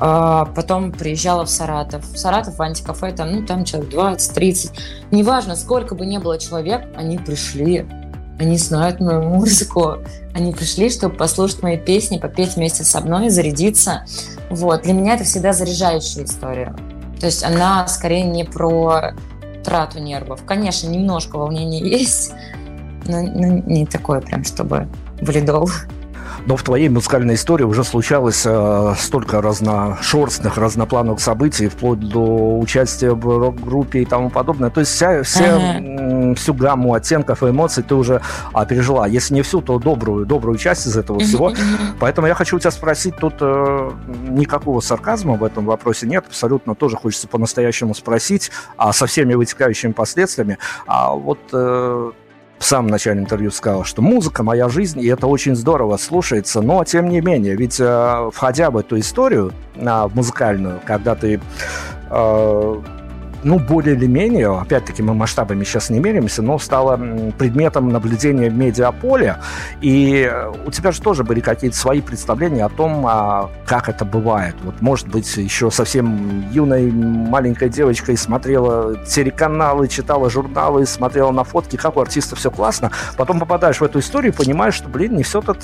А потом приезжала в Саратов. В Саратов, в антикафе, там, ну, там человек 20-30. Неважно, сколько бы ни было человек, они пришли. Они знают мою музыку. Они пришли, чтобы послушать мои песни, попеть вместе со мной, зарядиться. Вот. Для меня это всегда заряжающая история. То есть она скорее не про трату нервов. Конечно, немножко волнения есть, но, но не такое прям, чтобы валидол. Но в твоей музыкальной истории уже случалось э, столько разношерстных, разноплановых событий, вплоть до участия в рок-группе и тому подобное. То есть вся, вся, ага. всю гамму оттенков и эмоций ты уже а, пережила. Если не всю, то добрую, добрую часть из этого всего. Поэтому я хочу у тебя спросить, тут э, никакого сарказма в этом вопросе нет, абсолютно тоже хочется по-настоящему спросить, а со всеми вытекающими последствиями. А вот э, в самом начале интервью сказал, что музыка моя жизнь, и это очень здорово слушается, но тем не менее, ведь э, входя в эту историю э, музыкальную, когда ты э, ну, более или менее, опять-таки мы масштабами сейчас не меряемся, но стало предметом наблюдения в медиаполе. И э, у тебя же тоже были какие-то свои представления о том, а, как это бывает. Вот, может быть, еще совсем юной маленькой девочкой смотрела телеканалы, читала журналы, смотрела на фотки, как у артиста все классно. Потом попадаешь в эту историю и понимаешь, что, блин, не все, так,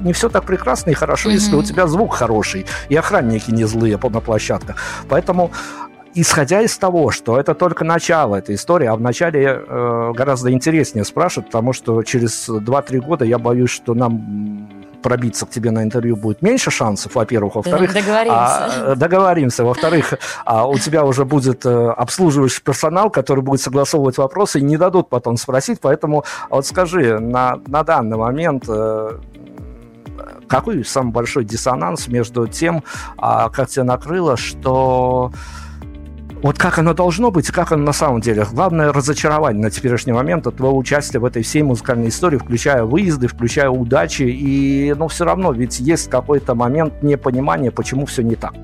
не все так прекрасно и хорошо, mm-hmm. если у тебя звук хороший и охранники не злые на площадках. Поэтому исходя из того, что это только начало этой истории, а в начале э, гораздо интереснее спрашивать, потому что через 2-3 года я боюсь, что нам пробиться к тебе на интервью будет меньше шансов, во-первых. Во-вторых, договоримся. А, договоримся. Во-вторых, а у тебя уже будет э, обслуживающий персонал, который будет согласовывать вопросы и не дадут потом спросить. Поэтому вот скажи, на, на данный момент э, какой самый большой диссонанс между тем, а, как тебя накрыло, что вот как оно должно быть, как оно на самом деле. Главное разочарование на теперешний момент от твоего участия в этой всей музыкальной истории, включая выезды, включая удачи. И, ну, все равно, ведь есть какой-то момент непонимания, почему все не так.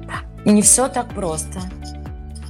Не все так просто.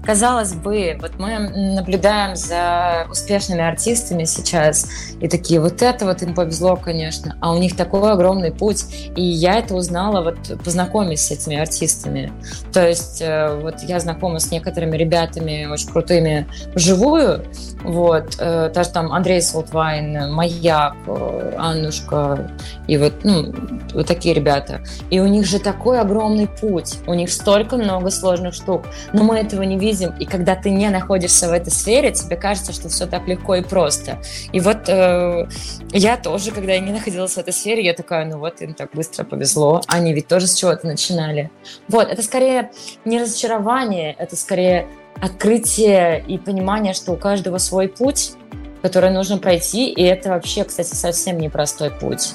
Казалось бы, вот мы наблюдаем за успешными артистами сейчас, и такие, вот это вот им повезло, конечно, а у них такой огромный путь. И я это узнала, вот познакомясь с этими артистами. То есть э, вот я знакома с некоторыми ребятами очень крутыми вживую, вот, э, даже там Андрей Солтвайн, Маяк, э, Аннушка, и вот, ну, вот такие ребята. И у них же такой огромный путь, у них столько много сложных штук, но мы этого не видим видим, и когда ты не находишься в этой сфере, тебе кажется, что все так легко и просто. И вот э, я тоже, когда я не находилась в этой сфере, я такая, ну вот, им так быстро повезло, они ведь тоже с чего-то начинали. Вот, это скорее не разочарование, это скорее открытие и понимание, что у каждого свой путь, который нужно пройти, и это вообще, кстати, совсем непростой путь.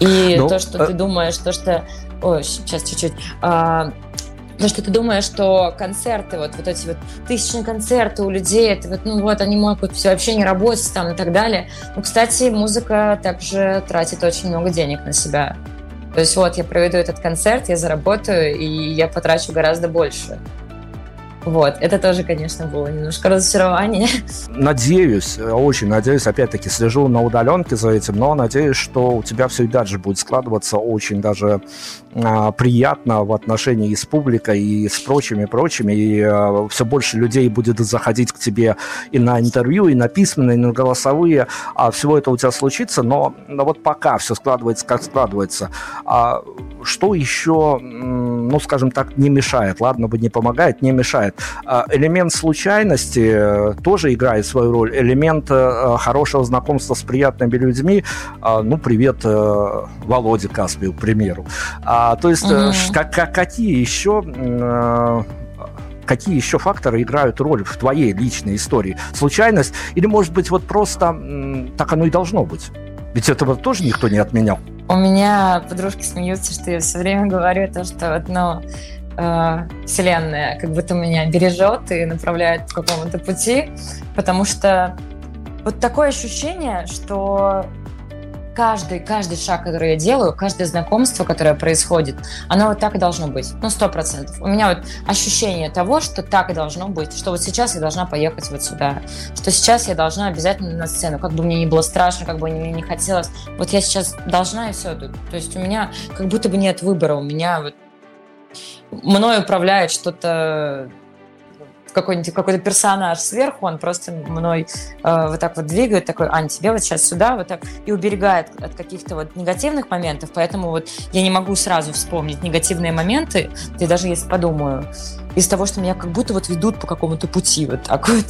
И ну, то, что а... ты думаешь, то, что... Ой, сейчас чуть-чуть. А, Потому что ты думаешь, что концерты, вот, вот эти вот тысячные концерты у людей, это вот, ну вот, они могут все вообще не работать там и так далее. Ну, кстати, музыка также тратит очень много денег на себя. То есть вот я проведу этот концерт, я заработаю, и я потрачу гораздо больше. Вот, это тоже, конечно, было немножко разочарование. Надеюсь, очень надеюсь, опять-таки слежу на удаленке за этим, но надеюсь, что у тебя все и дальше будет складываться очень даже приятно в отношении и с публикой, и с прочими, прочими, и а, все больше людей будет заходить к тебе и на интервью, и на письменные, и на голосовые, а всего это у тебя случится, но, но вот пока все складывается, как складывается, а что еще, ну, скажем так, не мешает, ладно бы не помогает, не мешает, а, элемент случайности э, тоже играет свою роль. Элемент э, хорошего знакомства с приятными людьми. А, ну, привет, э, Володе Каспию, к примеру. А, то есть, угу. как, как, какие еще какие еще факторы играют роль в твоей личной истории? Случайность или, может быть, вот просто так оно и должно быть? Ведь этого тоже никто не отменял. У меня подружки смеются, что я все время говорю то, что ну, э, Вселенная как будто меня бережет и направляет по какому-то пути, потому что вот такое ощущение, что каждый, каждый шаг, который я делаю, каждое знакомство, которое происходит, оно вот так и должно быть. Ну, сто процентов. У меня вот ощущение того, что так и должно быть, что вот сейчас я должна поехать вот сюда, что сейчас я должна обязательно на сцену, как бы мне не было страшно, как бы мне не хотелось. Вот я сейчас должна и все. То есть у меня как будто бы нет выбора, у меня вот мной управляет что-то какой-нибудь какой-то персонаж сверху, он просто мной э, вот так вот двигает, такой, Ань, тебе вот сейчас сюда, вот так, и уберегает от каких-то вот негативных моментов, поэтому вот я не могу сразу вспомнить негативные моменты, я даже если подумаю, из того, что меня как будто вот ведут по какому-то пути вот так вот.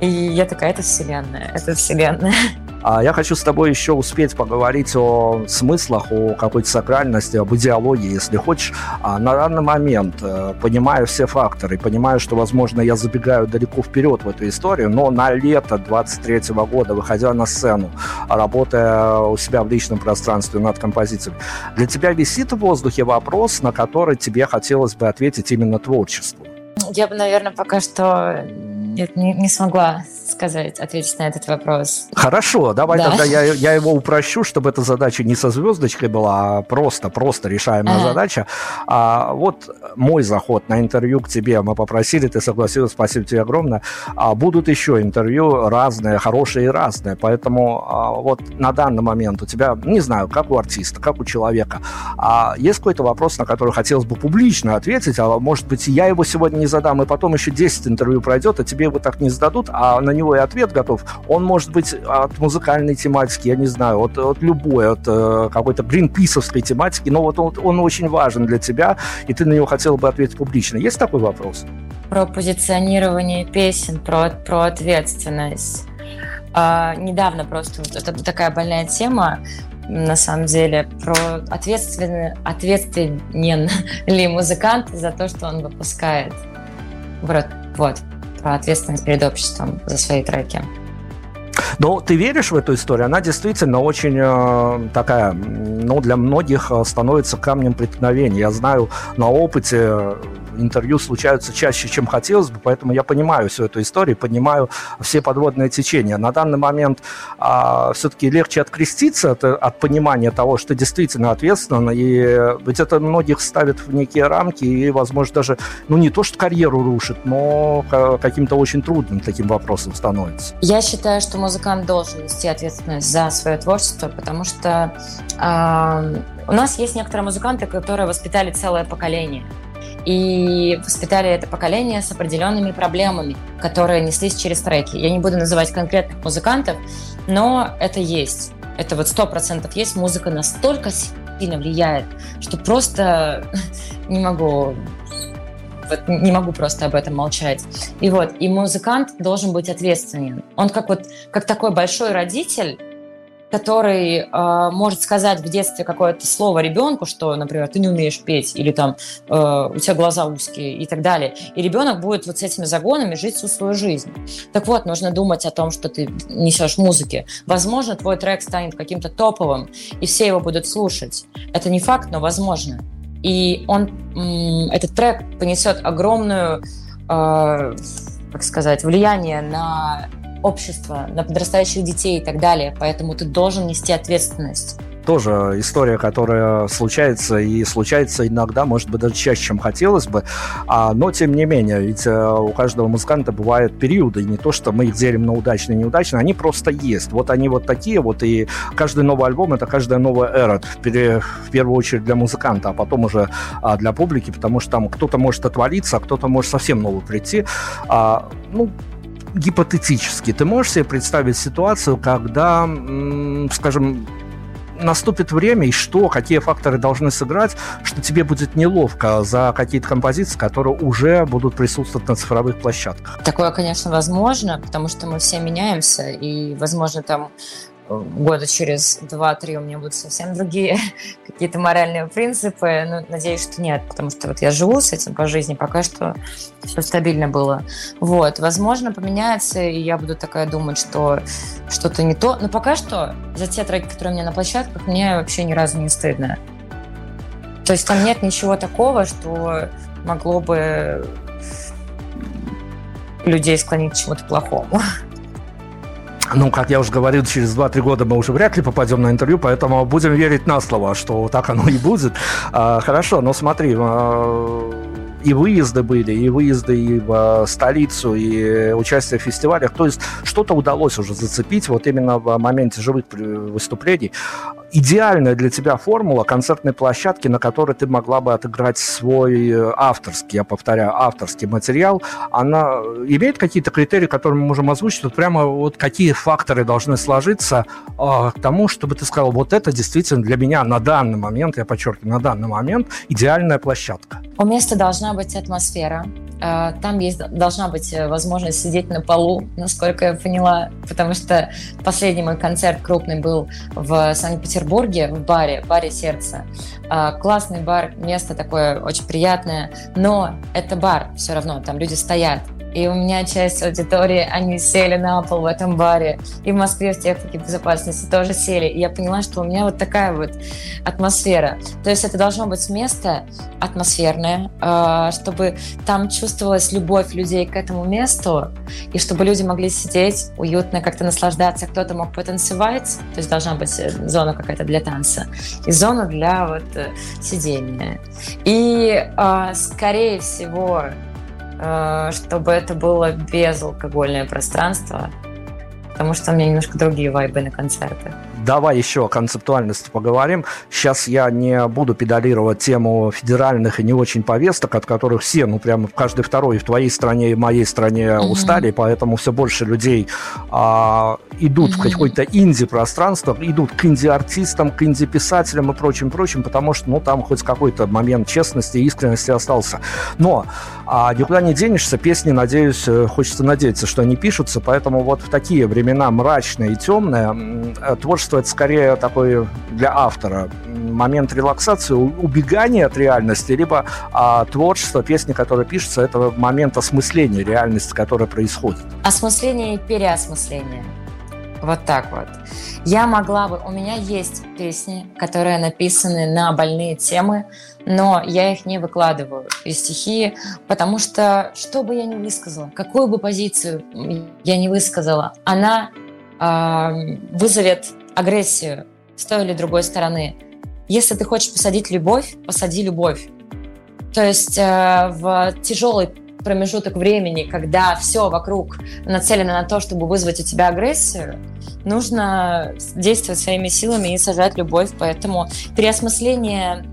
И я такая, это вселенная, это вселенная. А я хочу с тобой еще успеть поговорить о смыслах, о какой-то сакральности, об идеологии, если хочешь. А на данный момент, э, понимая все факторы, понимаю, что, возможно, я забегаю далеко вперед в эту историю, но на лето 23 года, выходя на сцену, работая у себя в личном пространстве над композицией, для тебя висит в воздухе вопрос, на который тебе хотелось бы ответить именно творчеством? Я бы, наверное, пока что нет, не, не смогла сказать, ответить на этот вопрос. Хорошо, давай да. тогда я, я его упрощу, чтобы эта задача не со звездочкой была, а просто, просто решаемая ага. задача. А, вот мой заход на интервью к тебе, мы попросили, ты согласилась, спасибо тебе огромное. А, будут еще интервью разные, хорошие и разные, поэтому а, вот на данный момент у тебя, не знаю, как у артиста, как у человека, а есть какой-то вопрос, на который хотелось бы публично ответить, а может быть, я его сегодня не задам, и потом еще 10 интервью пройдет, а тебе его так не зададут, а на него и ответ готов. Он может быть от музыкальной тематики, я не знаю, от, от любой, от э, какой-то гринписовской тематики, но вот он, он очень важен для тебя, и ты на него хотел бы ответить публично. Есть такой вопрос? Про позиционирование песен, про, про ответственность. А, недавно просто вот это такая больная тема, на самом деле, про ответственен, ответственен ли музыкант за то, что он выпускает. Вот, вот про ответственность перед обществом за свои треки. Но ты веришь в эту историю? Она действительно очень э, такая, ну, для многих э, становится камнем преткновения. Я знаю на опыте интервью случаются чаще, чем хотелось бы, поэтому я понимаю всю эту историю, понимаю все подводные течения. На данный момент а, все-таки легче откреститься от, от понимания того, что действительно ответственно, и ведь это многих ставит в некие рамки и, возможно, даже, ну, не то, что карьеру рушит, но каким-то очень трудным таким вопросом становится. Я считаю, что музыкант должен нести ответственность за свое творчество, потому что э, у нас есть некоторые музыканты, которые воспитали целое поколение и воспитали это поколение с определенными проблемами, которые неслись через треки. Я не буду называть конкретных музыкантов, но это есть. Это вот сто процентов есть. Музыка настолько сильно влияет, что просто не могу вот не могу просто об этом молчать. И вот, и музыкант должен быть ответственен. Он как вот, как такой большой родитель, который э, может сказать в детстве какое-то слово ребенку, что, например, ты не умеешь петь, или там э, у тебя глаза узкие и так далее. И ребенок будет вот с этими загонами жить всю свою жизнь. Так вот, нужно думать о том, что ты несешь музыки. Возможно, твой трек станет каким-то топовым, и все его будут слушать. Это не факт, но возможно. И он, этот трек понесет огромную, э, как сказать, влияние на общество, на подрастающих детей и так далее. Поэтому ты должен нести ответственность. тоже история, которая случается и случается иногда, может быть, даже чаще, чем хотелось бы. А, но, тем не менее, ведь э, у каждого музыканта бывают периоды, не то, что мы их делим на удачные и неудачные, они просто есть. Вот они вот такие вот, и каждый новый альбом — это каждая новая эра, в первую очередь для музыканта, а потом уже а, для публики, потому что там кто-то может отвалиться, а кто-то может совсем новый прийти. А, ну, гипотетически, ты можешь себе представить ситуацию, когда, скажем, наступит время, и что, какие факторы должны сыграть, что тебе будет неловко за какие-то композиции, которые уже будут присутствовать на цифровых площадках? Такое, конечно, возможно, потому что мы все меняемся, и, возможно, там года через два-три у меня будут совсем другие какие-то моральные принципы. Но надеюсь, что нет, потому что вот я живу с этим по жизни, пока что все стабильно было. Вот, возможно, поменяется, и я буду такая думать, что что-то не то. Но пока что за те треки, которые у меня на площадках, мне вообще ни разу не стыдно. То есть там нет ничего такого, что могло бы людей склонить к чему-то плохому. Ну, как я уже говорил, через 2-3 года мы уже вряд ли попадем на интервью, поэтому будем верить на слово, что так оно и будет. А, хорошо, но смотри, а, и выезды были, и выезды и в столицу, и участие в фестивалях. То есть что-то удалось уже зацепить вот именно в моменте живых выступлений. Идеальная для тебя формула концертной площадки, на которой ты могла бы отыграть свой э, авторский, я повторяю, авторский материал, она имеет какие-то критерии, которые мы можем озвучить? Вот прямо вот какие факторы должны сложиться э, к тому, чтобы ты сказал, вот это действительно для меня на данный момент, я подчеркиваю, на данный момент идеальная площадка? У места должна быть атмосфера. Э, там есть, должна быть э, возможность сидеть на полу, насколько я поняла, потому что последний мой концерт крупный был в Санкт-Петербурге, в баре, в баре «Сердце». Э, классный бар, место такое очень приятное, но это бар все равно, там люди стоят, и у меня часть аудитории, они сели на пол в этом баре. И в Москве в технике безопасности тоже сели. И я поняла, что у меня вот такая вот атмосфера. То есть это должно быть место атмосферное, а, чтобы там чувствовалась любовь людей к этому месту, и чтобы люди могли сидеть уютно, как-то наслаждаться. Кто-то мог потанцевать, то есть должна быть э, зона какая-то для танца, и зона для вот э, сидения. И, а, скорее всего, чтобы это было безалкогольное пространство, потому что у меня немножко другие вайбы на концертах давай еще о концептуальности поговорим. Сейчас я не буду педалировать тему федеральных и не очень повесток, от которых все, ну, прямо в каждой второй, и в твоей стране, и в моей стране mm-hmm. устали, поэтому все больше людей а, идут mm-hmm. в какое-то инди-пространство, идут к инди-артистам, к инди-писателям и прочим-прочим, потому что, ну, там хоть какой-то момент честности и искренности остался. Но а, никуда не денешься, песни, надеюсь, э, хочется надеяться, что они пишутся, поэтому вот в такие времена мрачные и темные творчество творчество это скорее такой для автора момент релаксации, убегания от реальности, либо а, творчество, песни, которые пишутся, это момент осмысления реальности, которая происходит. Осмысление и переосмысление. Вот так вот. Я могла бы... У меня есть песни, которые написаны на больные темы, но я их не выкладываю и стихи, потому что что бы я ни высказала, какую бы позицию я не высказала, она э, вызовет агрессию с той или другой стороны. Если ты хочешь посадить любовь, посади любовь. То есть э, в тяжелый промежуток времени, когда все вокруг нацелено на то, чтобы вызвать у тебя агрессию, нужно действовать своими силами и сажать любовь. Поэтому переосмысление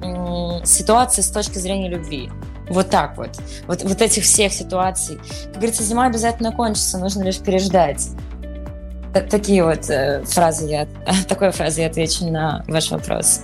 ситуации с точки зрения любви. Вот так вот. Вот, вот этих всех ситуаций. Как говорится, зима обязательно кончится, нужно лишь переждать. Такие вот э, фразы я, такой фразой я отвечу на ваш вопрос.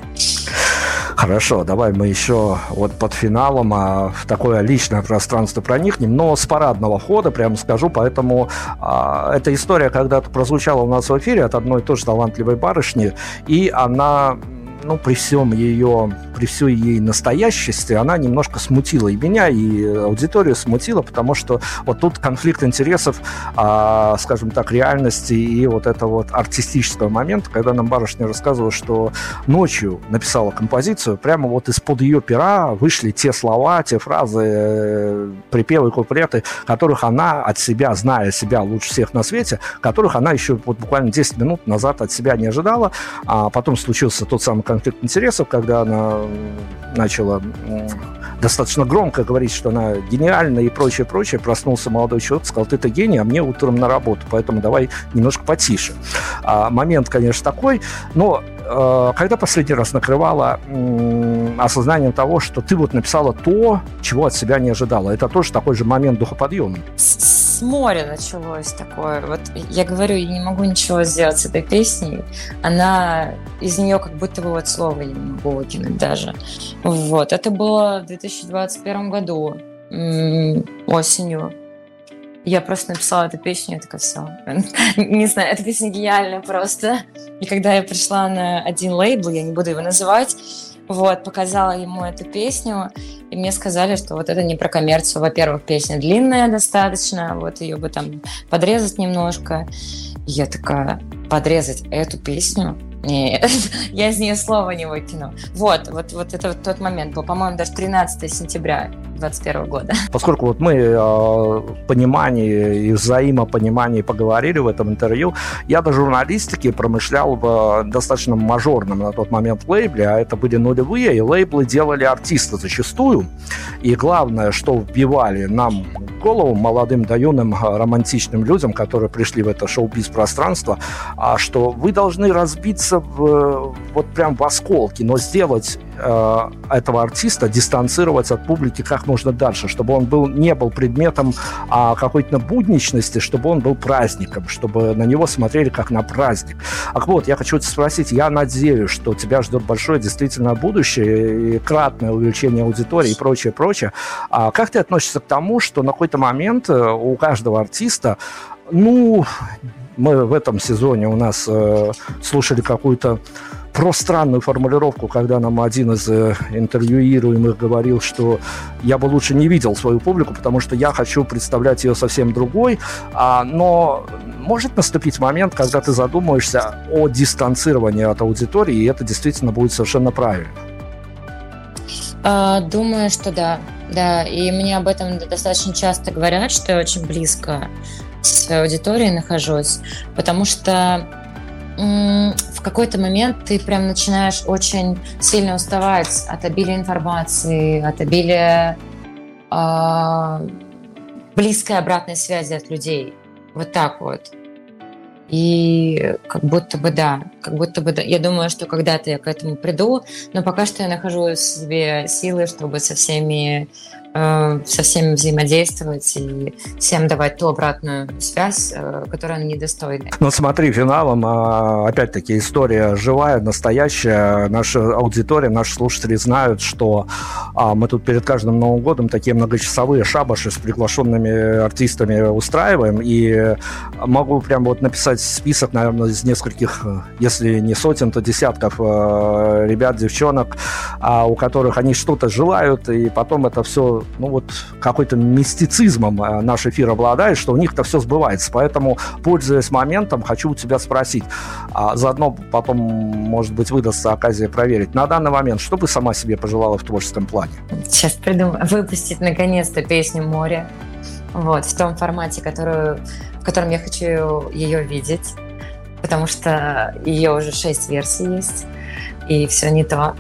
Хорошо, давай мы еще вот под финалом а, в такое личное пространство проникнем, но с парадного хода, прямо скажу, поэтому а, эта история когда-то прозвучала у нас в эфире от одной тоже талантливой барышни, и она ну, при всем ее, при всей ей настоящести, она немножко смутила и меня, и аудиторию смутила, потому что вот тут конфликт интересов, а, скажем так, реальности и вот это вот артистического момента, когда нам барышня рассказывала, что ночью написала композицию, прямо вот из-под ее пера вышли те слова, те фразы, э, припевы, куплеты, которых она от себя, зная себя лучше всех на свете, которых она еще вот буквально 10 минут назад от себя не ожидала, а потом случился тот самый конфликт интересов, когда она начала достаточно громко говорить, что она гениальна и прочее, прочее. Проснулся молодой человек, сказал, ты-то гений, а мне утром на работу, поэтому давай немножко потише. А, момент, конечно, такой, но когда последний раз накрывала э, осознанием того, что ты вот написала то, чего от себя не ожидала. Это тоже такой же момент духоподъема. С моря началось такое. Вот я говорю, я не могу ничего сделать с этой песней. Она из нее как будто бы вот слова я не могу выкинуть даже. Вот. Это было в 2021 году осенью. Я просто написала эту песню, я такая, все. не знаю, эта песня гениальная просто. И когда я пришла на один лейбл, я не буду его называть, вот, показала ему эту песню, и мне сказали, что вот это не про коммерцию. Во-первых, песня длинная достаточно, вот ее бы там подрезать немножко. Я такая, подрезать эту песню? Нет, я из нее слова не выкину. Вот, вот, вот это вот тот момент был, по-моему, даже 13 сентября 2021 года. Поскольку вот мы о понимании и взаимопонимании поговорили в этом интервью, я до журналистики промышлял в достаточно мажорном на тот момент лейбле, а это были нулевые, и лейблы делали артиста зачастую. И главное, что вбивали нам голову, молодым да юным романтичным людям, которые пришли в это шоу-биз-пространство, а что вы должны разбиться в, вот прям в осколки, но сделать э, этого артиста дистанцировать от публики как можно дальше, чтобы он был, не был предметом а, какой-то будничности, чтобы он был праздником, чтобы на него смотрели как на праздник. А вот, я хочу тебя спросить, я надеюсь, что тебя ждет большое действительно будущее, и кратное увеличение аудитории и прочее, прочее. А как ты относишься к тому, что на какой-то момент э, у каждого артиста ну, мы в этом сезоне у нас э, слушали какую-то пространную формулировку, когда нам один из э, интервьюируемых говорил, что я бы лучше не видел свою публику, потому что я хочу представлять ее совсем другой. А, но может наступить момент, когда ты задумаешься о дистанцировании от аудитории, и это действительно будет совершенно правильно. А, думаю, что да. Да, и мне об этом достаточно часто говорят, что я очень близко с своей аудиторией нахожусь, потому что в какой-то момент ты прям начинаешь очень сильно уставать от обилия информации, от обилия э, близкой обратной связи от людей. Вот так вот. И как будто бы да, как будто бы да. Я думаю, что когда-то я к этому приду, но пока что я нахожу в себе силы, чтобы со всеми Э, со всеми взаимодействовать и всем давать ту обратную связь, э, которая они недостойны. Ну смотри, финалом, а, опять-таки, история живая, настоящая. Наша аудитория, наши слушатели знают, что а, мы тут перед каждым Новым годом такие многочасовые шабаши с приглашенными артистами устраиваем, и могу прям вот написать список, наверное, из нескольких, если не сотен, то десятков э, ребят, девчонок, а, у которых они что-то желают, и потом это все ну вот какой-то мистицизмом э, наш эфир обладает, что у них-то все сбывается. Поэтому, пользуясь моментом, хочу у тебя спросить, а заодно потом, может быть, выдастся оказия проверить. На данный момент, что бы сама себе пожелала в творческом плане? Сейчас придумаю. Выпустить наконец-то песню «Море». Вот, в том формате, которую, в котором я хочу ее видеть, потому что ее уже шесть версий есть, и все не то.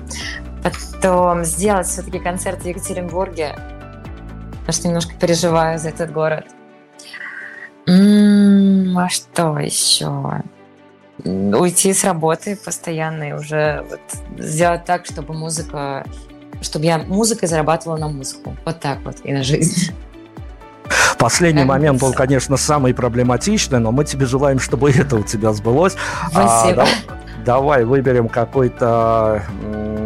Потом сделать все-таки концерт в Екатеринбурге, потому что немножко переживаю за этот город. М-м, а что еще? Уйти с работы постоянно и уже вот сделать так, чтобы музыка, чтобы я музыкой зарабатывала на музыку. Вот так вот и на жизнь. Последний момент, он, конечно, самый проблематичный, но мы тебе желаем, чтобы это у тебя сбылось. Спасибо. А, да, давай выберем какой-то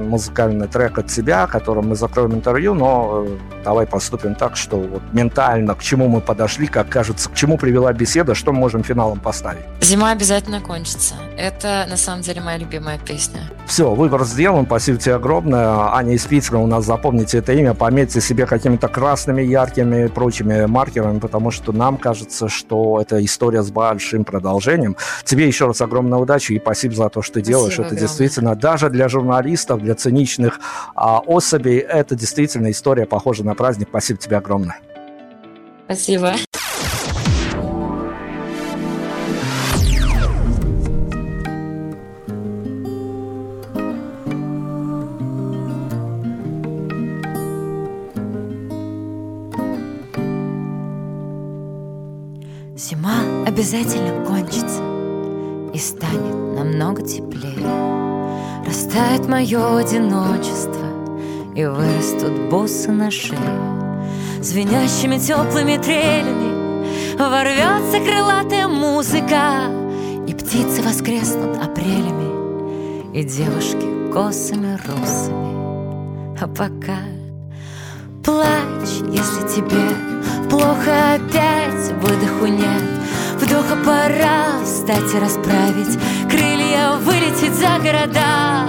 музыкальный трек от тебя, которым мы закроем интервью, но э, давай поступим так, что вот ментально, к чему мы подошли, как кажется, к чему привела беседа, что мы можем финалом поставить? Зима обязательно кончится. Это, на самом деле, моя любимая песня. Все, выбор сделан, спасибо тебе огромное. Аня из Питера у нас, запомните это имя, пометьте себе какими-то красными, яркими и прочими маркерами, потому что нам кажется, что это история с большим продолжением. Тебе еще раз огромная удачи и спасибо за то, что ты делаешь. это огромное. действительно, даже для журналистов, для циничных а, особей, это действительно история похожа на праздник. Спасибо тебе огромное. Спасибо. Зима обязательно кончится И станет намного теплее Растает мое одиночество И вырастут боссы на шее. Звенящими теплыми трелями Ворвется крылатая музыка И птицы воскреснут апрелями И девушки косами русами А пока плачь, если тебе Плохо опять, выдоху нет Вдоха пора встать и расправить. Крылья вылететь за города.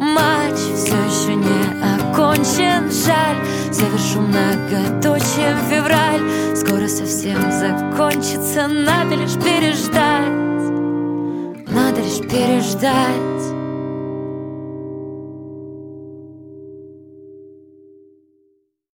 Матч все еще не окончен, жаль Завершу многоточием февраль. Скоро совсем закончится. Надо лишь переждать. Надо лишь переждать